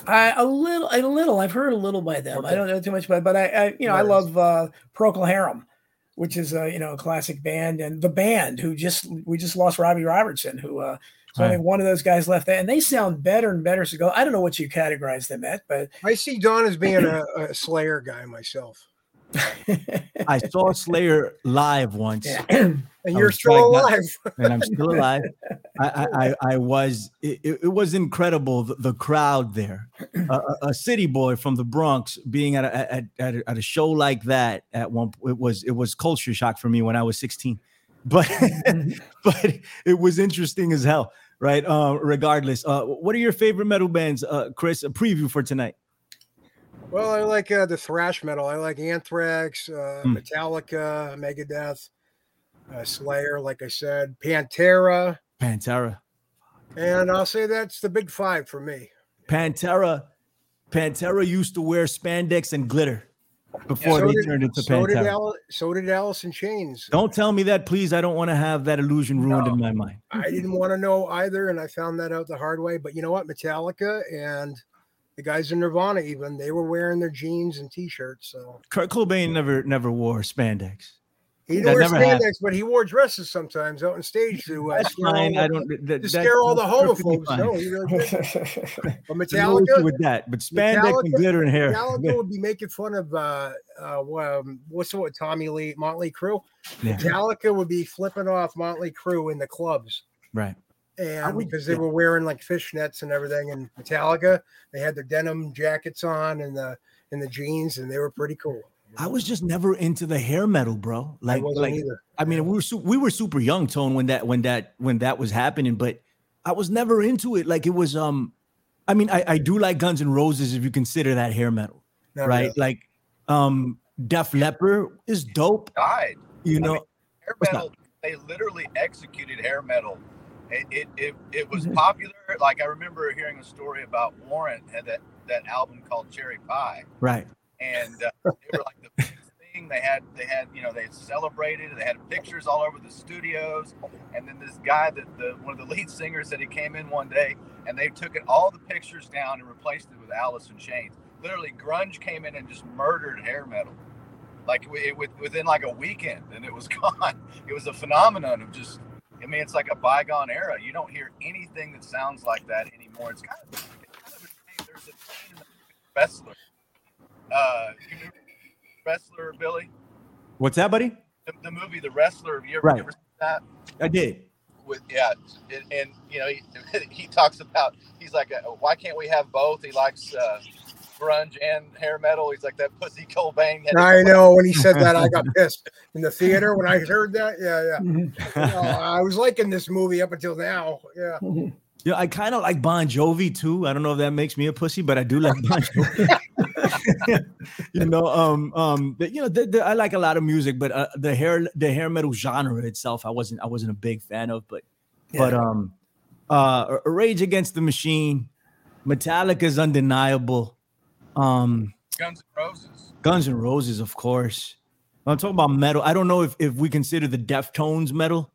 I a little, a little. I've heard a little by them. I don't know too much, but but I, I you know, I love uh, Procol Harum, which is a you know a classic band, and the band who just we just lost Robbie Robertson, who uh, so I think one of those guys left that, and they sound better and better. So go. I don't know what you categorize them at, but I see Don as being a, a Slayer guy myself, I saw Slayer live once. yeah. and I you're was still like that. alive. and I'm still alive. I, I, I, I was. It, it- it was incredible. The, the crowd there, a, a- a city boy from the Bronx, being at a, at, at, a, at a show like that at one. It was it was culture shock for me when I was 16, but but it was interesting as hell. Right. Uh, regardless, uh, what are your favorite metal bands, uh, Chris? A preview for tonight. Well, I like uh, the thrash metal. I like Anthrax, uh, Hmm. Metallica, Megadeth, uh, Slayer, like I said, Pantera, Pantera. and I'll say that's the big five for me. Pantera. Pantera used to wear spandex and glitter before so they did, turned into so did, Al- so did Alice in Chains. Don't tell me that, please. I don't want to have that illusion ruined No. in my mind. I didn't want to know either, and I found that out the hard way. But you know what? Metallica and the guys in Nirvana, even they were wearing their jeans and t-shirts. So Kurt Cobain never never wore spandex. He That didn't happened. spandex, but he wore dresses sometimes out on stage to uh, That's scare fine. the- I don't. That, to that's scare all the perfectly homophobes. No, he really. But There's no Metallica, with that, but spandex Metallica- and glitter and hair. Metallica would be making fun of uh, uh, um, what's the what Tommy Lee Motley Crue. Yeah. Metallica would be flipping off Motley Crue in the clubs, Right. and would- because they yeah. were wearing like fishnets and everything, and Metallica they had their denim jackets on and the and the jeans, and they were pretty cool. I was just never into the hair metal, bro. Like, wasn't like either. I mean, we were su- we were super young, Tone, when that when that when that was happening, but I was never into it. Like it was, um, I mean, I, I do like Guns N' Roses if you consider that hair metal, right? Like, um, Def Leppard is dope. Died. You I know, mean, hair metal. They literally executed hair metal. It it, it, it was popular. Like I remember hearing a story about Warrant had that that album called Cherry Pie, right? And uh, they were like the biggest thing. They had they had you know they celebrated. They had pictures all over the studios, and then this guy that the one of the lead singers said he came in one day and they took it, all the pictures down and replaced it with Alice in Chains. Literally, grunge came in and just murdered hair metal. Like it, with, within like a weekend, and it was gone. It was a phenomenon of just. I mean, it's like a bygone era. You don't hear anything that sounds like that anymore. It's kind of, it's kind of a shame. There's a wrestler. Uh, wrestler Billy, What's that, buddy? the, the movie The Wrestler. Have you ever, Right. ever seen that? I did. With yeah, and, and you know he, he talks about he's like, uh, why can't we have both? He likes uh, grunge and hair metal. He's like that pussy Cobain. had- I know when he said that, I got pissed in the theater when I heard that. Yeah, yeah. Oh, I was liking this movie up until now. Yeah. Yeah, I kind of like Bon Jovi too. I don't know if that makes me a pussy, but I do like Bon Jovi. you know, um, um, but, you know, the, the, I like a lot of music, but uh, the hair, the hair metal genre itself, I wasn't, I wasn't a big fan of. But, but, um, uh, Rage Against the Machine, Metallica is undeniable. Um, Guns N' Roses. Guns N' Roses, of course. I'm talking about metal. I don't know if, if we consider the Deftones metal,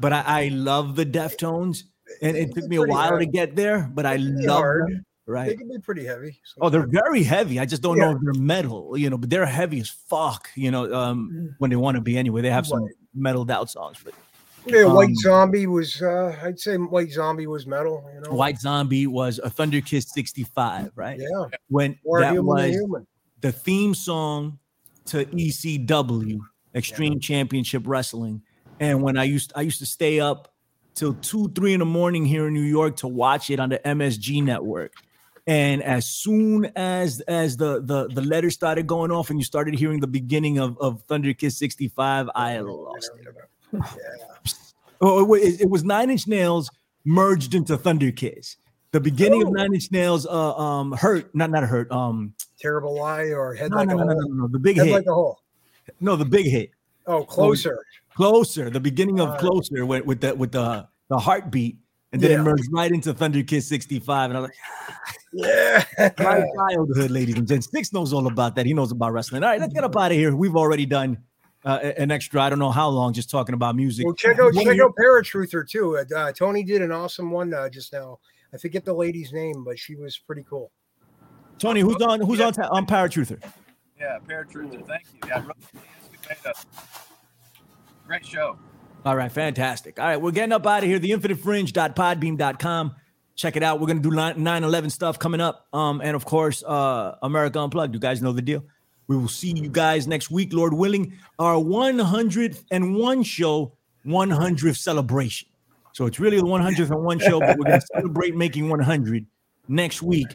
but I, I love the Deftones. And it took me a while hard. to get there, but I love them. They can be pretty heavy. Oh, they're very heavy. I just don't Yeah. know if they're metal, you know, but they're heavy as fuck, you know, um, when they want to be anyway. They have some Right. metaled out songs, but Yeah, White um, Zombie was. uh I'd say White Zombie was metal. You know. White Zombie was a Thunder Kiss 65, right? Yeah. When More that human was human. the theme song to ECW, Extreme Championship Wrestling. And when I used I used to stay up till two, three in the morning here in New York to watch it on the MSG network. And as soon as as the the the letters started going off and you started hearing the beginning of, of Thunder Kiss 65, I lost it. Oh, it, it was Nine Inch Nails merged into Thunder Kiss. The beginning of Oh. Nine Inch Nails, uh, um, hurt, not not hurt, um, Terrible lie or head no, like no, a no, no, hole. no, no, the big Head hit. like a hole. No, the big hit. Oh, closer. Closer. The beginning of Closer with, with the with the the heartbeat, and then Yeah. it merged right into Thunder Kiss 65. And I was like, Yeah. like, my childhood, ladies and gents. Six knows all about that. He knows about wrestling. All right, let's get up out of here. We've already done uh, an extra, I don't know how long, just talking about music. well, check out One check out Paratruther too. Uh, uh, Tony did an awesome one uh, just now. I forget the lady's name, but she was pretty cool. Tony, who's on who's on ta- on Paratruther? Yeah, Paratrooper. Thank you. Yeah, Rosie made a great show. All right, fantastic. All right, we're getting up out of here. The infinitefringe.podbean.com. Check it out. We're gonna do 9 11 stuff coming up. Um, and of course, uh America Unplugged. You guys know the deal. We will see you guys next week, Lord willing. Our 101 show, 100th celebration. So it's really the 101 show, but we're gonna celebrate making 100 next week.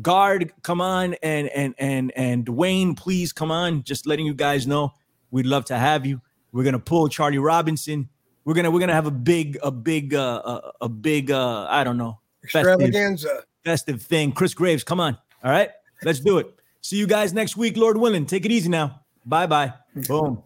Gard, come on, and and and and Dwayne, please come on. Just letting you guys know, we'd love to have you. We're gonna pull Charlie Robinson. We're gonna we're gonna have a big a big uh, a, a big uh I don't know festive Extravaganza. festive thing. Chris Graves, come on. All right, let's do it. See you guys next week, Lord willing. Take it easy now. Bye bye. Boom.